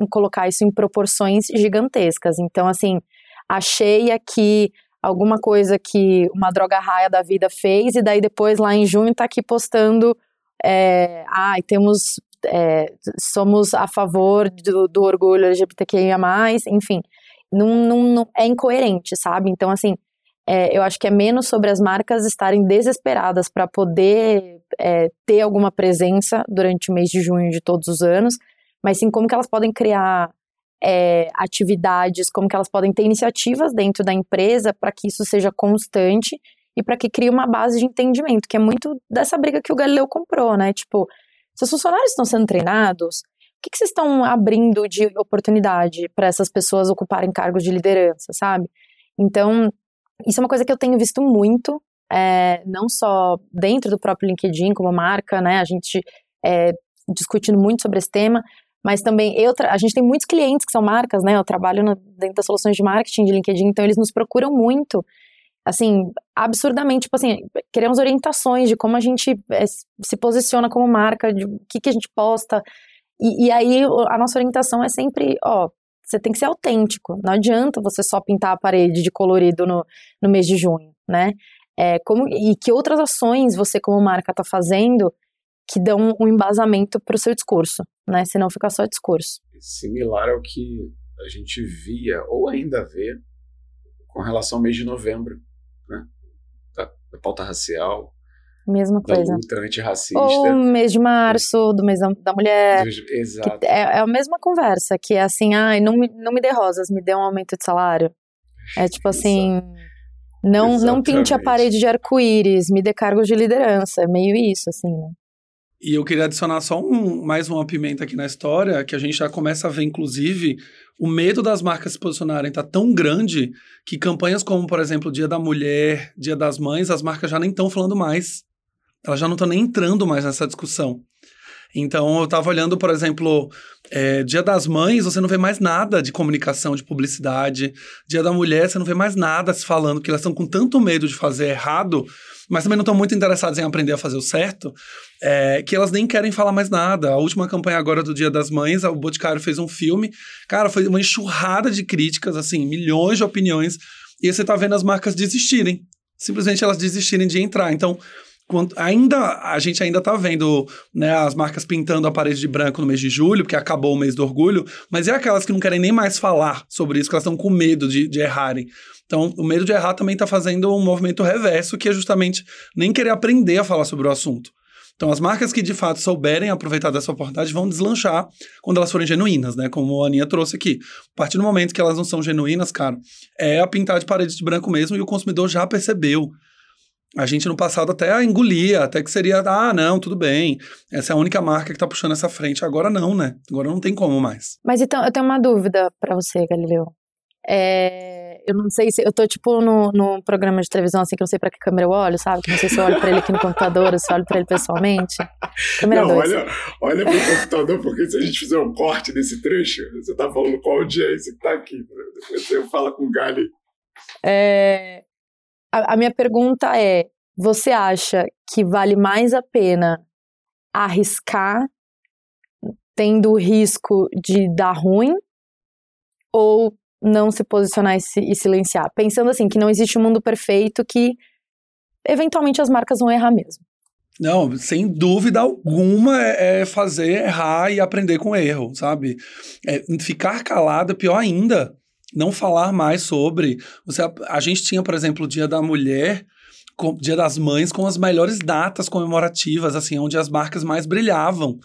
Speaker 4: colocar isso em proporções gigantescas. Então, assim, achei aqui alguma coisa que uma droga raia da vida fez e daí depois lá em junho está aqui postando é, ah, temos é, somos a favor do, do orgulho LGBTQIA+, enfim, não, não, não, é incoerente, sabe? Então, assim, é, eu acho que é menos sobre as marcas estarem desesperadas para poder é, ter alguma presença durante o mês de junho de todos os anos, mas sim como que elas podem criar é, atividades, como que elas podem ter iniciativas dentro da empresa para que isso seja constante e para que crie uma base de entendimento, que é muito dessa briga que o Galileu comprou, né? Tipo, se os funcionários estão sendo treinados, o que, que vocês estão abrindo de oportunidade para essas pessoas ocuparem cargos de liderança, sabe? Então, isso é uma coisa que eu tenho visto muito, é, não só dentro do próprio LinkedIn como marca, né? A gente é, discutindo muito sobre esse tema, mas também eu a gente tem muitos clientes que são marcas, né? Eu trabalho no, dentro das soluções de marketing de LinkedIn, então eles nos procuram muito assim, absurdamente, tipo assim, queremos orientações de como a gente é, se posiciona como marca, de o que, que a gente posta. E, e, aí a nossa orientação é sempre, ó, você tem que ser autêntico. Não adianta você só pintar a parede de colorido no, no mês de junho, né? É, como, e que outras ações você como marca está fazendo que dão um embasamento para o seu discurso, né? Senão fica só discurso.
Speaker 1: Similar ao que a gente via ou ainda vê com relação ao mês de novembro? Da, pauta racial.
Speaker 4: Mesma coisa.
Speaker 1: Da luta antirracista.
Speaker 4: Ou mês de março, do mês da mulher.
Speaker 1: Exato.
Speaker 4: É, é, a mesma conversa, que é assim, ai, não me, não me dê rosas, me dê um aumento de salário. É tipo assim, não, não pinte a parede de arco-íris, me dê cargos de liderança. É meio isso, assim, né?
Speaker 3: E eu queria adicionar só um, mais uma pimenta aqui na história, que a gente já começa a ver, inclusive, o medo das marcas se posicionarem está tão grande que campanhas como, por exemplo, Dia da Mulher, Dia das Mães, as marcas já nem estão falando mais. Elas já não estão nem entrando mais nessa discussão. Então, eu estava olhando, por exemplo, é, Dia das Mães, você não vê mais nada de comunicação, de publicidade. Dia da Mulher, você não vê mais nada se falando, porque elas estão com tanto medo de fazer errado mas também não estão muito interessadas em aprender a fazer o certo, é, que elas nem querem falar mais nada. A última campanha agora do Dia das Mães, o Boticário fez um filme, cara, foi uma enxurrada de críticas, assim, milhões de opiniões, e você tá vendo as marcas desistirem. Simplesmente elas desistirem de entrar. Então, quando, ainda a gente ainda tá vendo né, as marcas pintando a parede de branco no mês de julho, porque acabou o mês do orgulho, mas é aquelas que não querem nem mais falar sobre isso, que elas estão com medo de, de errarem. Então, o medo de errar também está fazendo um movimento reverso, que é justamente nem querer aprender a falar sobre o assunto. Então, as marcas que de fato souberem aproveitar dessa oportunidade vão deslanchar quando elas forem genuínas, né? Como a Aninha trouxe aqui. A partir do momento que elas não são genuínas, cara, é a pintar de parede de branco mesmo e o consumidor já percebeu. A gente no passado até engolia, até que seria, ah, não, tudo bem, essa é a única marca que está puxando essa frente. Agora não, né? Agora não tem como mais.
Speaker 4: Mas então, eu tenho uma dúvida para você, Galileu. É, eu não sei se. Eu tô tipo no, no programa de televisão, assim, que eu não sei pra que câmera eu olho, sabe? Que não sei se eu olho pra ele aqui no computador ou se eu olho pra ele pessoalmente. Câmera
Speaker 1: não,
Speaker 4: dois.
Speaker 1: olha, olha pro computador, porque se a gente fizer um corte desse trecho, você tá falando qual audiência que tá aqui. Depois você fala com o Gali.
Speaker 4: É, a, a minha pergunta é: você acha que vale mais a pena arriscar tendo o risco de dar ruim? Ou não se posicionar e, se, e silenciar? Pensando assim, que não existe um mundo perfeito que eventualmente as marcas vão errar mesmo.
Speaker 3: Não, sem dúvida alguma é, é fazer errar e aprender com erro, sabe? É, ficar calado é pior ainda. Não falar mais sobre. Você, a gente tinha, por exemplo, o Dia da Mulher, com, Dia das Mães, com as melhores datas comemorativas, assim, onde as marcas mais brilhavam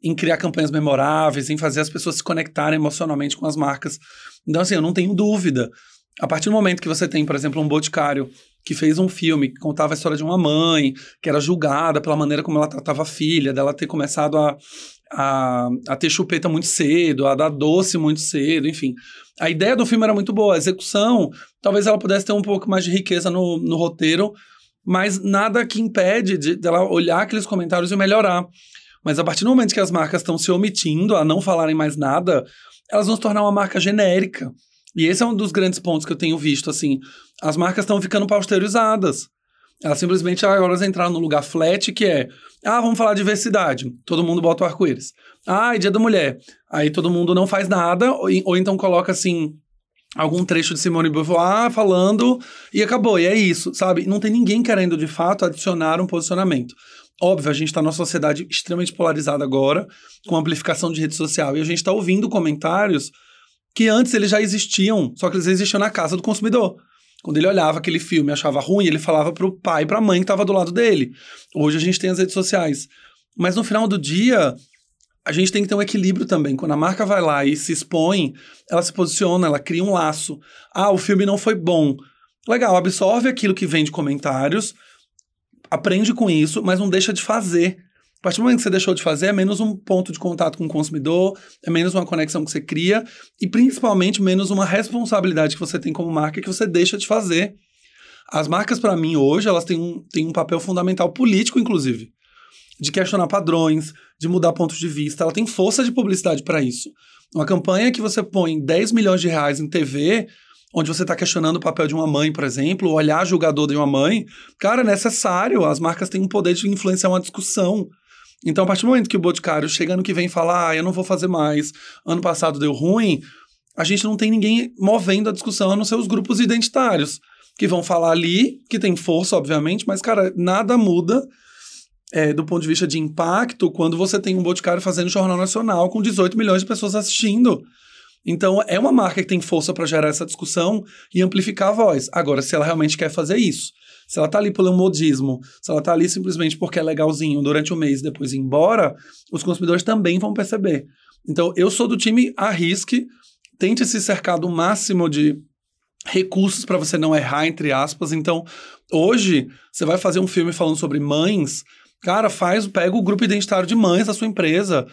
Speaker 3: em criar campanhas memoráveis, em fazer as pessoas se conectarem emocionalmente com as marcas. Então, assim, eu não tenho dúvida. A partir do momento que você tem, por exemplo, um boticário que fez um filme que contava a história de uma mãe, que era julgada pela maneira como ela tratava a filha, dela ter começado a, a, a ter chupeta muito cedo, a dar doce muito cedo, enfim. A ideia do filme era muito boa, a execução, talvez ela pudesse ter um pouco mais de riqueza no, no roteiro, mas nada que impede de, dela olhar aqueles comentários e melhorar. Mas a partir do momento que as marcas estão se omitindo a não falarem mais nada, elas vão se tornar uma marca genérica. E esse é um dos grandes pontos que eu tenho visto, assim. As marcas estão ficando pasteurizadas. Elas simplesmente agora entraram no lugar flat, que é, ah, vamos falar de diversidade. Todo mundo bota o arco-íris. Ah, é dia da mulher. Aí todo mundo não faz nada, ou, ou então coloca, assim, algum trecho de Simone Beauvoir falando e acabou, e é isso, sabe? Não tem ninguém querendo, de fato, adicionar um posicionamento. Óbvio, a gente está numa sociedade extremamente polarizada agora, com amplificação de rede social, e a gente está ouvindo comentários que antes eles já existiam, só que eles existiam na casa do consumidor. Quando ele olhava aquele filme e achava ruim, ele falava para o pai e para a mãe que estava do lado dele. Hoje a gente tem as redes sociais. Mas no final do dia, a gente tem que ter um equilíbrio também. Quando a marca vai lá e se expõe, ela se posiciona, ela cria um laço. Ah, o filme não foi bom. Legal, absorve aquilo que vem de comentários, aprende com isso, mas não deixa de fazer. Partir do momento que você deixou de fazer, é menos um ponto de contato com o consumidor, é menos uma conexão que você cria e principalmente menos uma responsabilidade que você tem como marca que você deixa de fazer. As marcas, para mim, hoje, elas têm um, têm um papel fundamental político, inclusive, de questionar padrões, de mudar pontos de vista. Ela tem força de publicidade para isso. Uma campanha que você põe 10 milhões de reais em TV onde você está questionando o papel de uma mãe, por exemplo, olhar julgador de uma mãe, cara, é necessário. As marcas têm um poder de influenciar uma discussão. Então, a partir do momento que o Boticário chega ano que vem e fala, ah, eu não vou fazer mais, ano passado deu ruim, a gente não tem ninguém movendo a discussão, a não ser os grupos identitários, que vão falar ali, que tem força, obviamente, mas, cara, nada muda é, do ponto de vista de impacto quando você tem um Boticário fazendo jornal nacional com 18 milhões de pessoas assistindo. Então, é uma marca que tem força para gerar essa discussão e amplificar a voz. Agora, se ela realmente quer fazer isso, se ela tá ali pelo modismo, se ela tá ali simplesmente porque é legalzinho durante o mês e depois ir embora, os consumidores também vão perceber. Então, eu sou do time arrisque, tente se cercar do máximo de recursos para você não errar, entre aspas. Então, hoje, você vai fazer um filme falando sobre mães, cara, faz, pega o grupo identitário de mães da sua empresa,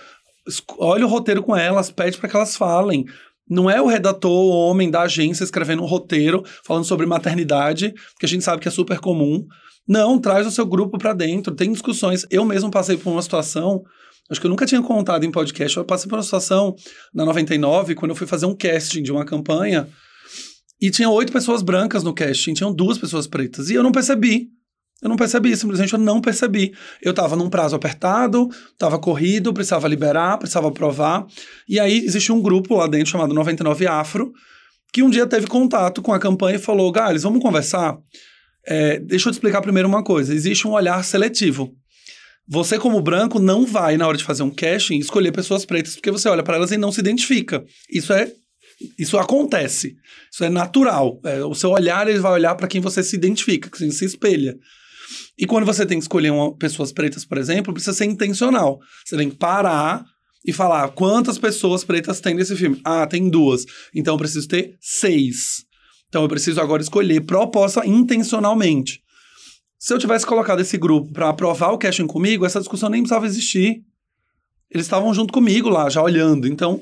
Speaker 3: olha o roteiro com elas, pede para que elas falem. Não é o redator, o homem da agência escrevendo um roteiro falando sobre maternidade, que a gente sabe que é super comum. Não, traz o seu grupo para dentro, tem discussões. Eu mesmo passei por uma situação, acho que eu nunca tinha contado em podcast, eu passei por uma situação na 99, quando eu fui fazer um casting de uma campanha, e tinha oito pessoas brancas no casting, tinham duas pessoas pretas, e eu não percebi. Eu não percebi, simplesmente eu não percebi. Eu estava num prazo apertado, estava corrido, precisava liberar, precisava aprovar. E aí existe um grupo lá dentro chamado 99 Afro, que um dia teve contato com a campanha e falou: Gales, vamos conversar? É, deixa eu te explicar primeiro uma coisa. Existe um olhar seletivo. Você, como branco, não vai, na hora de fazer um casting, escolher pessoas pretas porque você olha para elas e não se identifica. Isso é. Isso acontece. Isso é natural. É, o seu olhar ele vai olhar para quem você se identifica, quem se espelha. E quando você tem que escolher uma, pessoas pretas, por exemplo, precisa ser intencional. Você tem que parar e falar quantas pessoas pretas tem nesse filme. Ah, tem duas. Então eu preciso ter seis. Então eu preciso agora escolher proposta intencionalmente. Se eu tivesse colocado esse grupo para aprovar o casting comigo, essa discussão nem precisava existir. Eles estavam junto comigo lá, já olhando. Então,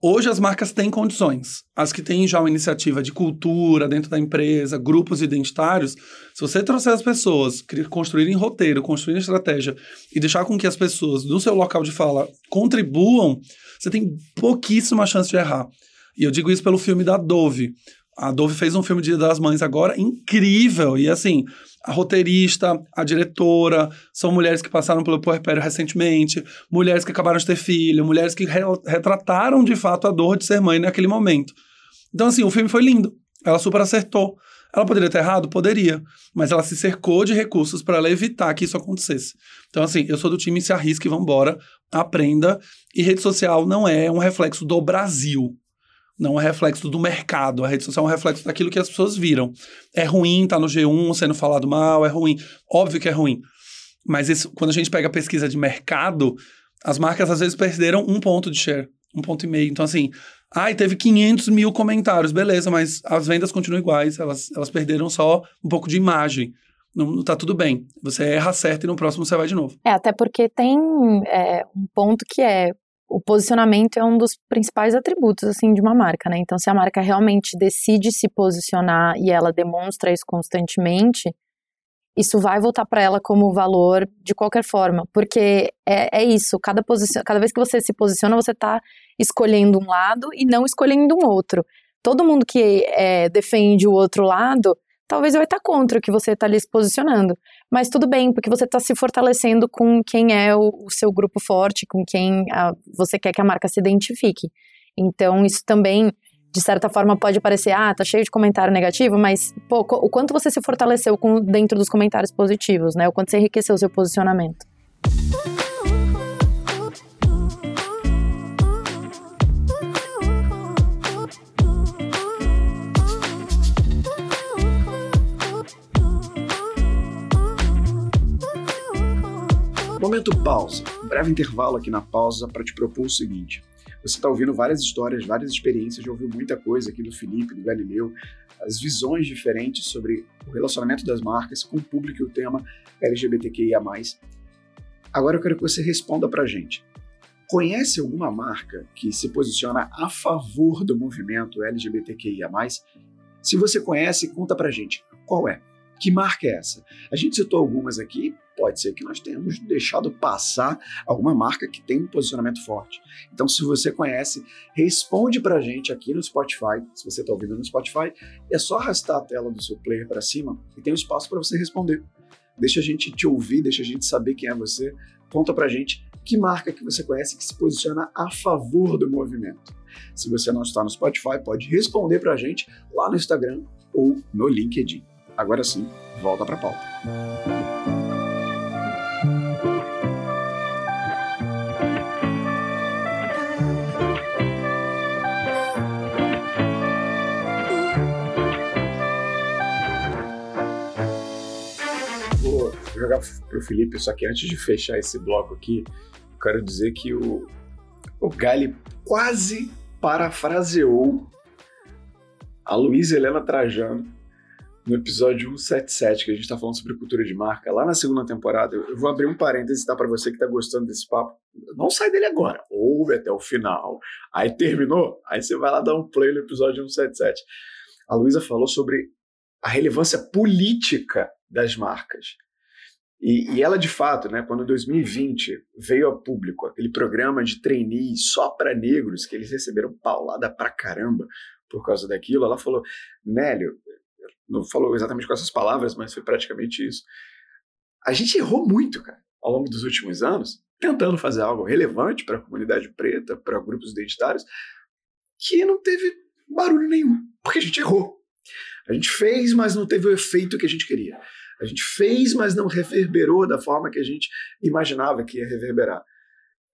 Speaker 3: Hoje as marcas têm condições. As que têm já uma iniciativa de cultura dentro da empresa, grupos identitários, se você trouxer as pessoas, construírem roteiro, construírem estratégia e deixar com que as pessoas do seu local de fala contribuam, você tem pouquíssima chance de errar. E eu digo isso pelo filme da Dove. A Dove fez um filme Dia das Mães agora incrível. E assim, a roteirista, a diretora, são mulheres que passaram pelo puerpério recentemente, mulheres que acabaram de ter filho, mulheres que re retrataram de fato a dor de ser mãe naquele momento. Então, assim, o filme foi lindo. Ela super acertou. Ela poderia ter errado? Poderia. Mas ela se cercou de recursos para ela evitar que isso acontecesse. Então, assim, eu sou do time se arrisque, vambora, aprenda. E rede social não é um reflexo do Brasil não é reflexo do mercado. A rede social é um reflexo daquilo que as pessoas viram. É ruim, tá no G1 sendo falado mal, é ruim. Óbvio que é ruim. Mas isso, quando a gente pega a pesquisa de mercado, as marcas às vezes perderam um ponto de share, um ponto e meio. Então, assim, ai, teve 500 mil comentários, beleza, mas as vendas continuam iguais, elas, elas perderam só um pouco de imagem. Não, não tá tudo bem. Você erra certo e no próximo você vai de novo.
Speaker 4: É, até porque tem é, um ponto que é o posicionamento é um dos principais atributos assim de uma marca, né? Então, se a marca realmente decide se posicionar e ela demonstra isso constantemente, isso vai voltar para ela como valor de qualquer forma, porque é, é isso. Cada posição, cada vez que você se posiciona, você está escolhendo um lado e não escolhendo um outro. Todo mundo que é, defende o outro lado talvez vai estar contra o que você está ali se posicionando. Mas tudo bem, porque você está se fortalecendo com quem é o, o seu grupo forte, com quem a, você quer que a marca se identifique. Então, isso também, de certa forma, pode parecer, ah, tá cheio de comentário negativo, mas pô, o quanto você se fortaleceu com, dentro dos comentários positivos, né? O quanto você enriqueceu o seu posicionamento.
Speaker 1: Momento pausa. Um breve intervalo aqui na pausa para te propor o seguinte. Você está ouvindo várias histórias, várias experiências, já ouviu muita coisa aqui do Felipe, do Galileu, as visões diferentes sobre o relacionamento das marcas com o público e o tema LGBTQIA+. Agora eu quero que você responda para a gente. Conhece alguma marca que se posiciona a favor do movimento LGBTQIA+. Se você conhece, conta pra gente. Qual é? Que marca é essa? A gente citou algumas aqui, pode ser que nós tenhamos deixado passar alguma marca que tem um posicionamento forte. Então, se você conhece, responde pra gente aqui no Spotify. Se você está ouvindo no Spotify, é só arrastar a tela do seu player para cima e tem um espaço para você responder. Deixa a gente te ouvir, deixa a gente saber quem é você. Conta pra gente que marca que você conhece que se posiciona a favor do movimento. Se você não está no Spotify, pode responder pra gente lá no Instagram ou no LinkedIn. Agora sim, volta para pauta. Vou jogar para o Felipe, só que antes de fechar esse bloco aqui, quero dizer que o, o Gali quase parafraseou a Luísa Helena Trajano no episódio 177, que a gente está falando sobre cultura de marca, lá na segunda temporada, eu vou abrir um parênteses, tá? Para você que está gostando desse papo. Não sai dele agora, ouve até o final. Aí terminou, aí você vai lá dar um play no episódio 177. A Luísa falou sobre a relevância política das marcas. E, e, ela, de fato, né, quando em 2020 veio a público aquele programa de trainees só para negros, que eles receberam paulada pra caramba por causa daquilo, ela falou: Nélio, não falou exatamente com essas palavras, mas foi praticamente isso. A gente errou muito, cara, ao longo dos últimos anos, tentando fazer algo relevante para a comunidade preta, para grupos identitários, que não teve barulho nenhum, porque a gente errou. A gente fez, mas não teve o efeito que a gente queria. A gente fez, mas não reverberou da forma que a gente imaginava que ia reverberar.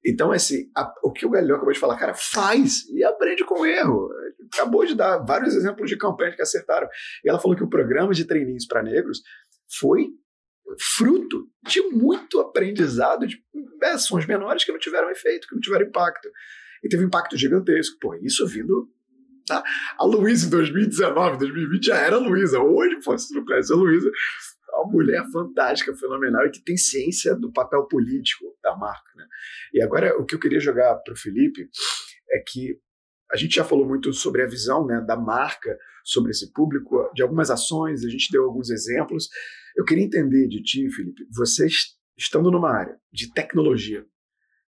Speaker 1: Então, assim, a, o que o Galileu acabou de falar, cara, faz e aprende com erro. Acabou de dar vários exemplos de campanhas que acertaram. E ela falou que o programa de treininhos para negros foi fruto de muito aprendizado de ações menores que não tiveram efeito, que não tiveram impacto. E teve um impacto gigantesco. Pô, isso vindo Tá? A Luísa em 2019, 2020 já era Luísa. Hoje, pô, você não conhece a Luísa, uma mulher fantástica, fenomenal e que tem ciência do papel político da marca. Né? E agora, o que eu queria jogar para o Felipe é que a gente já falou muito sobre a visão né, da marca sobre esse público, de algumas ações, a gente deu alguns exemplos. Eu queria entender de ti, Felipe, vocês estando numa área de tecnologia,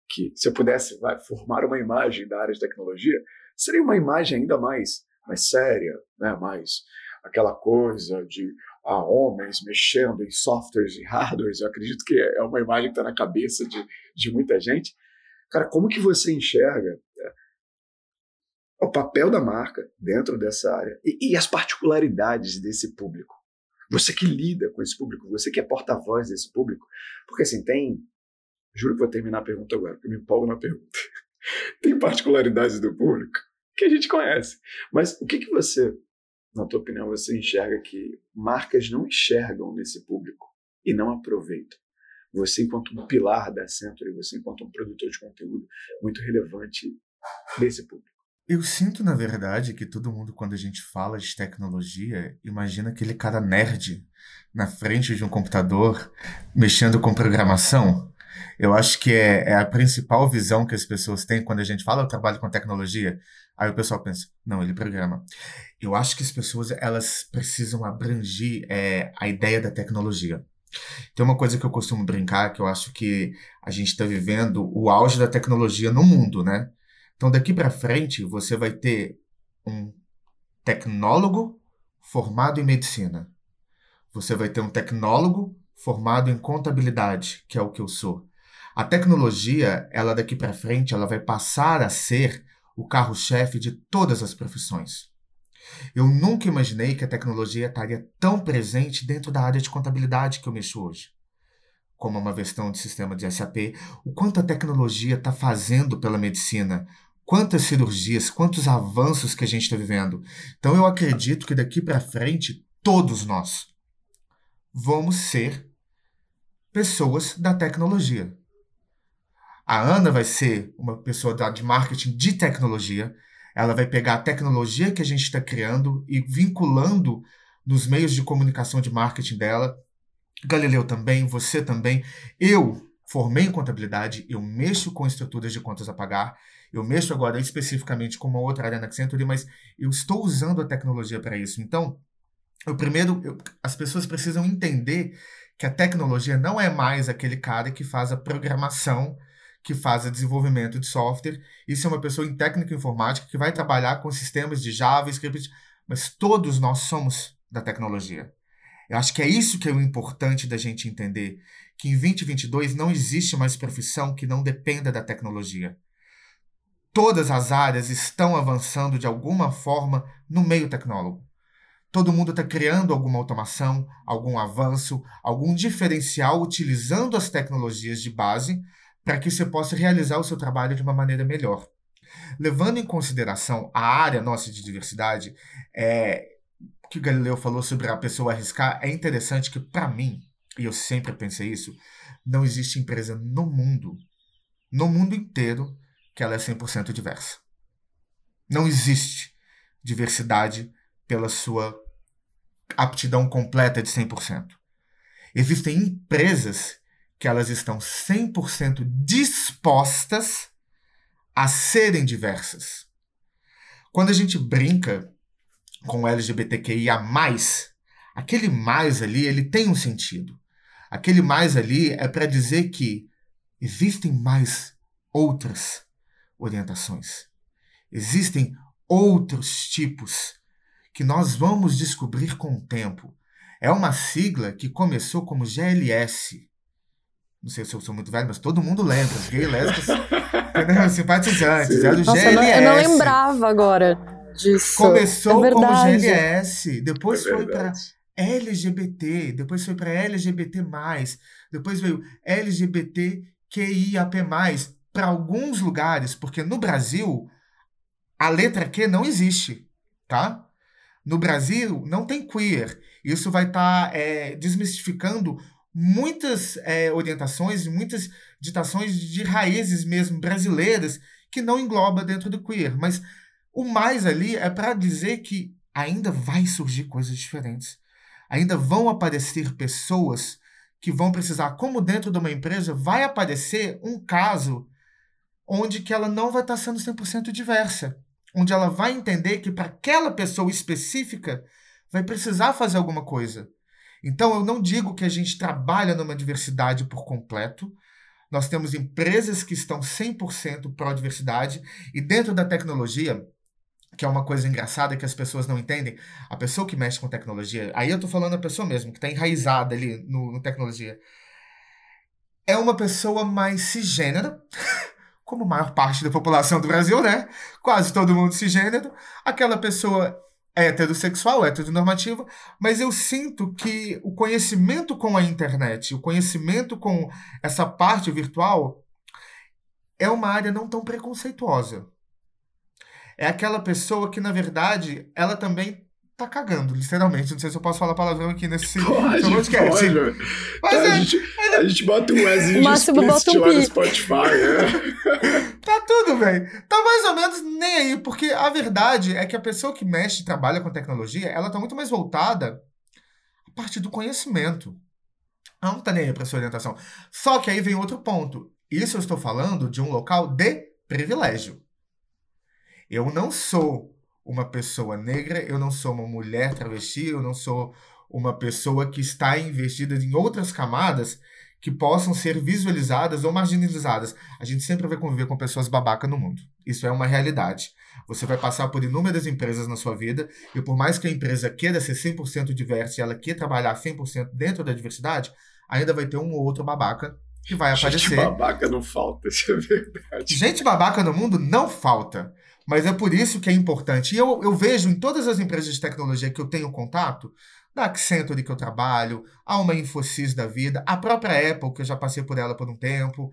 Speaker 1: que se eu pudesse vai, formar uma imagem da área de tecnologia, seria uma imagem ainda mais, mais séria, né? mais aquela coisa de ah, homens mexendo em softwares e hardwares. Eu acredito que é uma imagem que está na cabeça de, de muita gente. Cara, como que você enxerga é, o papel da marca dentro dessa área e, e as particularidades desse público? Você que lida com esse público, você que é porta-voz desse público. Porque assim, tem. Juro que vou terminar a pergunta agora, porque eu me empolgo na pergunta. tem particularidades do público que a gente conhece. Mas o que, que você, na tua opinião, você enxerga que marcas não enxergam nesse público e não aproveitam? Você, enquanto um pilar da Century, você, enquanto um produtor de conteúdo muito relevante desse público.
Speaker 2: Eu sinto, na verdade, que todo mundo, quando a gente fala de tecnologia, imagina aquele cara nerd na frente de um computador mexendo com programação. Eu acho que é, é, a principal visão que as pessoas têm quando a gente fala eu trabalho com tecnologia. Aí o pessoal pensa, não, ele programa. Eu acho que as pessoas elas precisam abranger é, a ideia da tecnologia. Tem uma coisa que eu costumo brincar, que eu acho que a gente está vivendo o auge da tecnologia no mundo, né? Então daqui para frente você vai ter um tecnólogo formado em medicina. Você vai ter um tecnólogo formado em contabilidade, que é o que eu sou. A tecnologia, ela daqui para frente, ela vai passar a ser o carro-chefe de todas as profissões. Eu nunca imaginei que a tecnologia estaria tão presente dentro da área de contabilidade que eu mexo hoje. Como uma versão de sistema de SAP, o quanto a tecnologia está fazendo pela medicina, quantas cirurgias, quantos avanços que a gente está vivendo. Então eu acredito que daqui para frente, todos nós vamos ser pessoas da tecnologia. A Ana vai ser uma pessoa de marketing de tecnologia. Ela vai pegar a tecnologia que a gente está criando e vinculando nos meios de comunicação de marketing dela. Galileu também, você também. Eu formei em contabilidade, eu mexo com estruturas de contas a pagar. Eu mexo agora especificamente com uma outra área na Accenture, mas eu estou usando a tecnologia para isso. Então, o primeiro, eu, as pessoas precisam entender que a tecnologia não é mais aquele cara que faz a programação que faz desenvolvimento de software. Isso é uma pessoa em técnica informática que vai trabalhar com sistemas de Java, Script, mas todos nós somos da tecnologia. Eu acho que é isso que é o importante da gente entender, que em 2022 não existe mais profissão que não dependa da tecnologia. Todas as áreas estão avançando de alguma forma no meio tecnólogo. Todo mundo está criando alguma automação, algum avanço, algum diferencial utilizando as tecnologias de base para que você possa realizar o seu trabalho de uma maneira melhor. Levando em consideração a área nossa de diversidade, é, que o Galileu falou sobre a pessoa arriscar, é interessante que, para mim, e eu sempre pensei isso, não existe empresa no mundo, no mundo inteiro, que ela é 100% diversa. Não existe diversidade pela sua aptidão completa de 100%. Existem empresas que elas estão 100% dispostas a serem diversas. Quando a gente brinca com LGBTQIA+, aquele mais ali, ele tem um sentido. Aquele mais ali é para dizer que existem mais outras orientações. Existem outros tipos que nós vamos descobrir com o tempo. É uma sigla que começou como GLS, não sei se eu sou muito velho, mas todo mundo lembra. Gay, lésbicas, simpatizantes, era do
Speaker 4: Nossa,
Speaker 2: GLS.
Speaker 4: Eu não, eu não lembrava agora. disso.
Speaker 2: Começou
Speaker 4: é
Speaker 2: como. GLS, depois
Speaker 1: É
Speaker 2: foi para. LGBT, depois foi para LGBT+, depois veio LGBTQIAP+, para alguns lugares, porque no Brasil a letra Q não existe, tá? No Brasil não tem queer. Isso vai estar desmistificando muitas é, orientações, muitas ditações de raízes mesmo brasileiras que não engloba dentro do queer. Mas o mais ali é para dizer que ainda vai surgir coisas diferentes. Ainda vão aparecer pessoas que vão precisar, como dentro de uma empresa, vai aparecer um caso onde que ela não vai estar sendo 100% diversa. Onde ela vai entender que para aquela pessoa específica vai precisar fazer alguma coisa. Então, eu não digo que a gente trabalha numa diversidade por completo. Nós temos empresas que estão 100% pró-diversidade e dentro da tecnologia, que é uma coisa engraçada que as pessoas não entendem, a pessoa que mexe com tecnologia, aí eu tô falando a pessoa mesmo, que está enraizada ali no, no tecnologia, é uma pessoa mais cisgênera, como a maior parte da população do Brasil, né? Quase todo mundo cisgênero. Aquela pessoa heterossexual, heteronormativa, mas eu sinto que o conhecimento com a internet, o conhecimento com essa parte virtual é uma área não tão preconceituosa. É aquela pessoa que, na verdade, ela também tá cagando, literalmente. Não sei se eu posso falar palavrão aqui nesse
Speaker 1: Pode,
Speaker 2: podcast.
Speaker 1: pode.
Speaker 2: Mas
Speaker 1: a,
Speaker 2: é,
Speaker 1: gente, a gente bota um Wesley
Speaker 4: O Máximo bota um
Speaker 1: lá no. Spotify, é.
Speaker 2: Tá tudo bem. Tá mais ou menos nem aí, porque a verdade é que a pessoa que mexe e trabalha com tecnologia, ela tá muito mais voltada a partir do conhecimento. Ela não tá nem aí pra sua orientação. Só que aí vem outro ponto. Isso eu estou falando de um local de privilégio. Eu não sou uma pessoa negra, eu não sou uma mulher travesti, eu não sou uma pessoa que está investida em outras camadas que possam ser visualizadas ou marginalizadas. A gente sempre vai conviver com pessoas babaca no mundo. Isso é uma realidade. Você vai passar por inúmeras empresas na sua vida, e por mais que a empresa queira ser 100% diversa e ela queira trabalhar 100% dentro da diversidade, ainda vai ter um ou outro babaca que vai
Speaker 1: Gente
Speaker 2: aparecer.
Speaker 1: babaca não falta, isso é verdade.
Speaker 2: Gente babaca no mundo não falta. Mas é por isso que é importante. E eu, eu vejo em todas as empresas de tecnologia que eu tenho contato, da Accenture que eu trabalho, a uma Infosys da vida, a própria Apple, que eu já passei por ela por um tempo,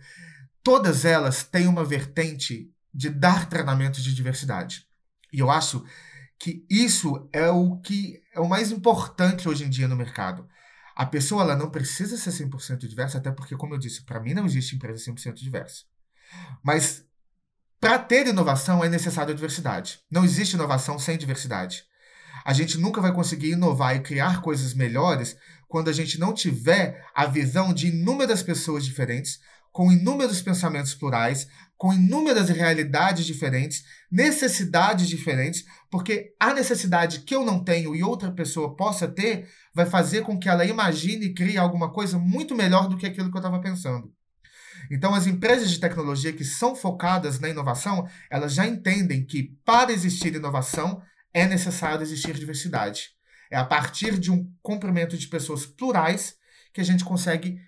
Speaker 2: todas elas têm uma vertente de dar treinamentos de diversidade. E eu acho que isso é o que é o mais importante hoje em dia no mercado. A pessoa ela não precisa ser 100% diversa, até porque, como eu disse, para mim não existe empresa 100% diversa. Mas para ter inovação é necessário diversidade. Não existe inovação sem diversidade. A gente nunca vai conseguir inovar e criar coisas melhores quando a gente não tiver a visão de inúmeras pessoas diferentes, com inúmeros pensamentos plurais, com inúmeras realidades diferentes, necessidades diferentes, porque a necessidade que eu não tenho e outra pessoa possa ter vai fazer com que ela imagine e crie alguma coisa muito melhor do que aquilo que eu estava pensando. Então, as empresas de tecnologia que são focadas na inovação, elas já entendem que para existir inovação é necessário existir diversidade. É a partir de um comprimento de pessoas plurais que a gente consegue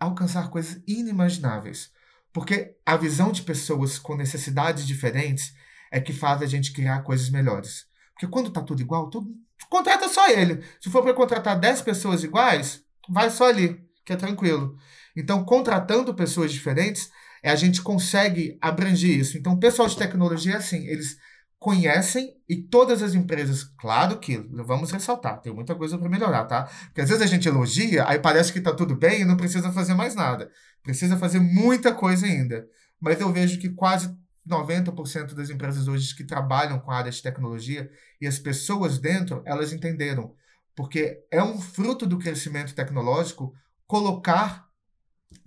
Speaker 2: alcançar coisas inimagináveis. Porque a visão de pessoas com necessidades diferentes é que faz a gente criar coisas melhores. Porque quando tá tudo igual, tudo contrata só ele. Se for para contratar 10 pessoas iguais, vai só ali, que é tranquilo. Então, contratando pessoas diferentes, é, a gente consegue abranger isso. Então, o pessoal de tecnologia assim, eles conhecem e todas as empresas, claro que, vamos ressaltar, tem muita coisa para melhorar, tá? Porque às vezes a gente elogia, aí parece que tá tudo bem e não precisa fazer mais nada. Precisa fazer muita coisa ainda. Mas eu vejo que quase 90% das empresas hoje que trabalham com a área de tecnologia e as pessoas dentro, elas entenderam. Porque é um fruto do crescimento tecnológico colocar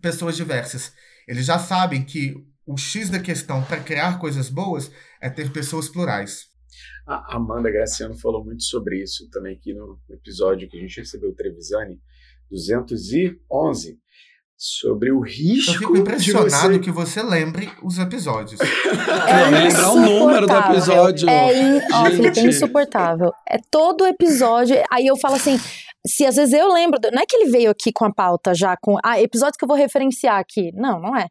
Speaker 2: pessoas diversas. Eles já sabem que o X da questão para criar coisas boas é ter pessoas plurais.
Speaker 1: A Amanda Graciano falou muito sobre isso também aqui no episódio que a gente recebeu o Trevisani 211 sobre o risco
Speaker 2: Eu fico impressionado
Speaker 1: de você...
Speaker 2: que você lembre os episódios.
Speaker 3: Não, lembrar o número do episódio.
Speaker 4: É, in... Ó, Felipe, é insuportável. É todo episódio. Aí eu falo assim. Se às vezes eu lembro, do- não é que ele veio aqui com a pauta já, com ah, episódios que eu vou referenciar aqui. Não, não é.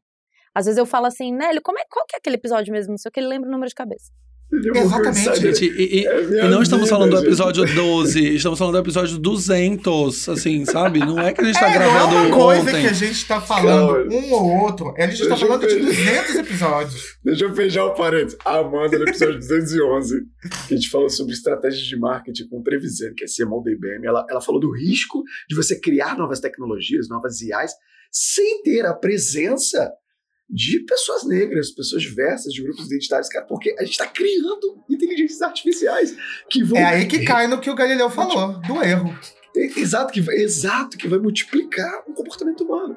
Speaker 4: Às vezes eu falo assim, Nélio, como é, qual que é aquele episódio mesmo? Não sei o que, ele lembra o número de cabeça.
Speaker 2: Exatamente.
Speaker 3: Gente, e, e, é e não estamos vida, falando do episódio gente. 12, estamos falando do episódio 200, assim, sabe? Não é que a gente está é, gravando
Speaker 2: não é
Speaker 3: uma
Speaker 2: coisa
Speaker 3: ontem.
Speaker 2: que a gente está falando um ou outro, a gente está falando de 200 episódios.
Speaker 1: Deixa eu fechar o parênteses. A Amanda, no episódio 211, que a gente falou sobre estratégias de marketing com Trevisan, que é CMO da IBM, ela, ela falou do risco de você criar novas tecnologias, novas IAs, sem ter a presença de pessoas negras, pessoas diversas, de grupos identitários, cara, porque a gente está criando inteligências artificiais que vão.
Speaker 2: É aí que cai no que o Galileu falou, do erro.
Speaker 1: É, exato, que, exato, que vai multiplicar o comportamento humano.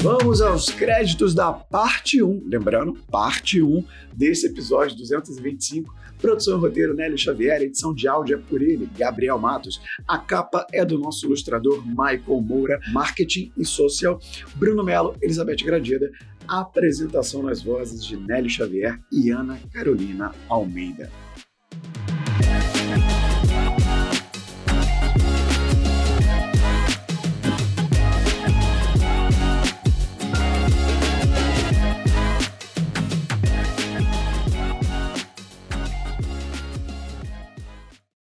Speaker 1: Vamos aos créditos da parte 1. Lembrando, parte 1 desse episódio 225. Produção e roteiro Nélio Xavier, edição de áudio é por ele, Gabriel Matos. A capa é do nosso ilustrador Michael Moura, marketing e social, Bruno Melo, Elizabeth Gradida. A apresentação nas vozes de Nélio Xavier e Ana Carolina Almeida.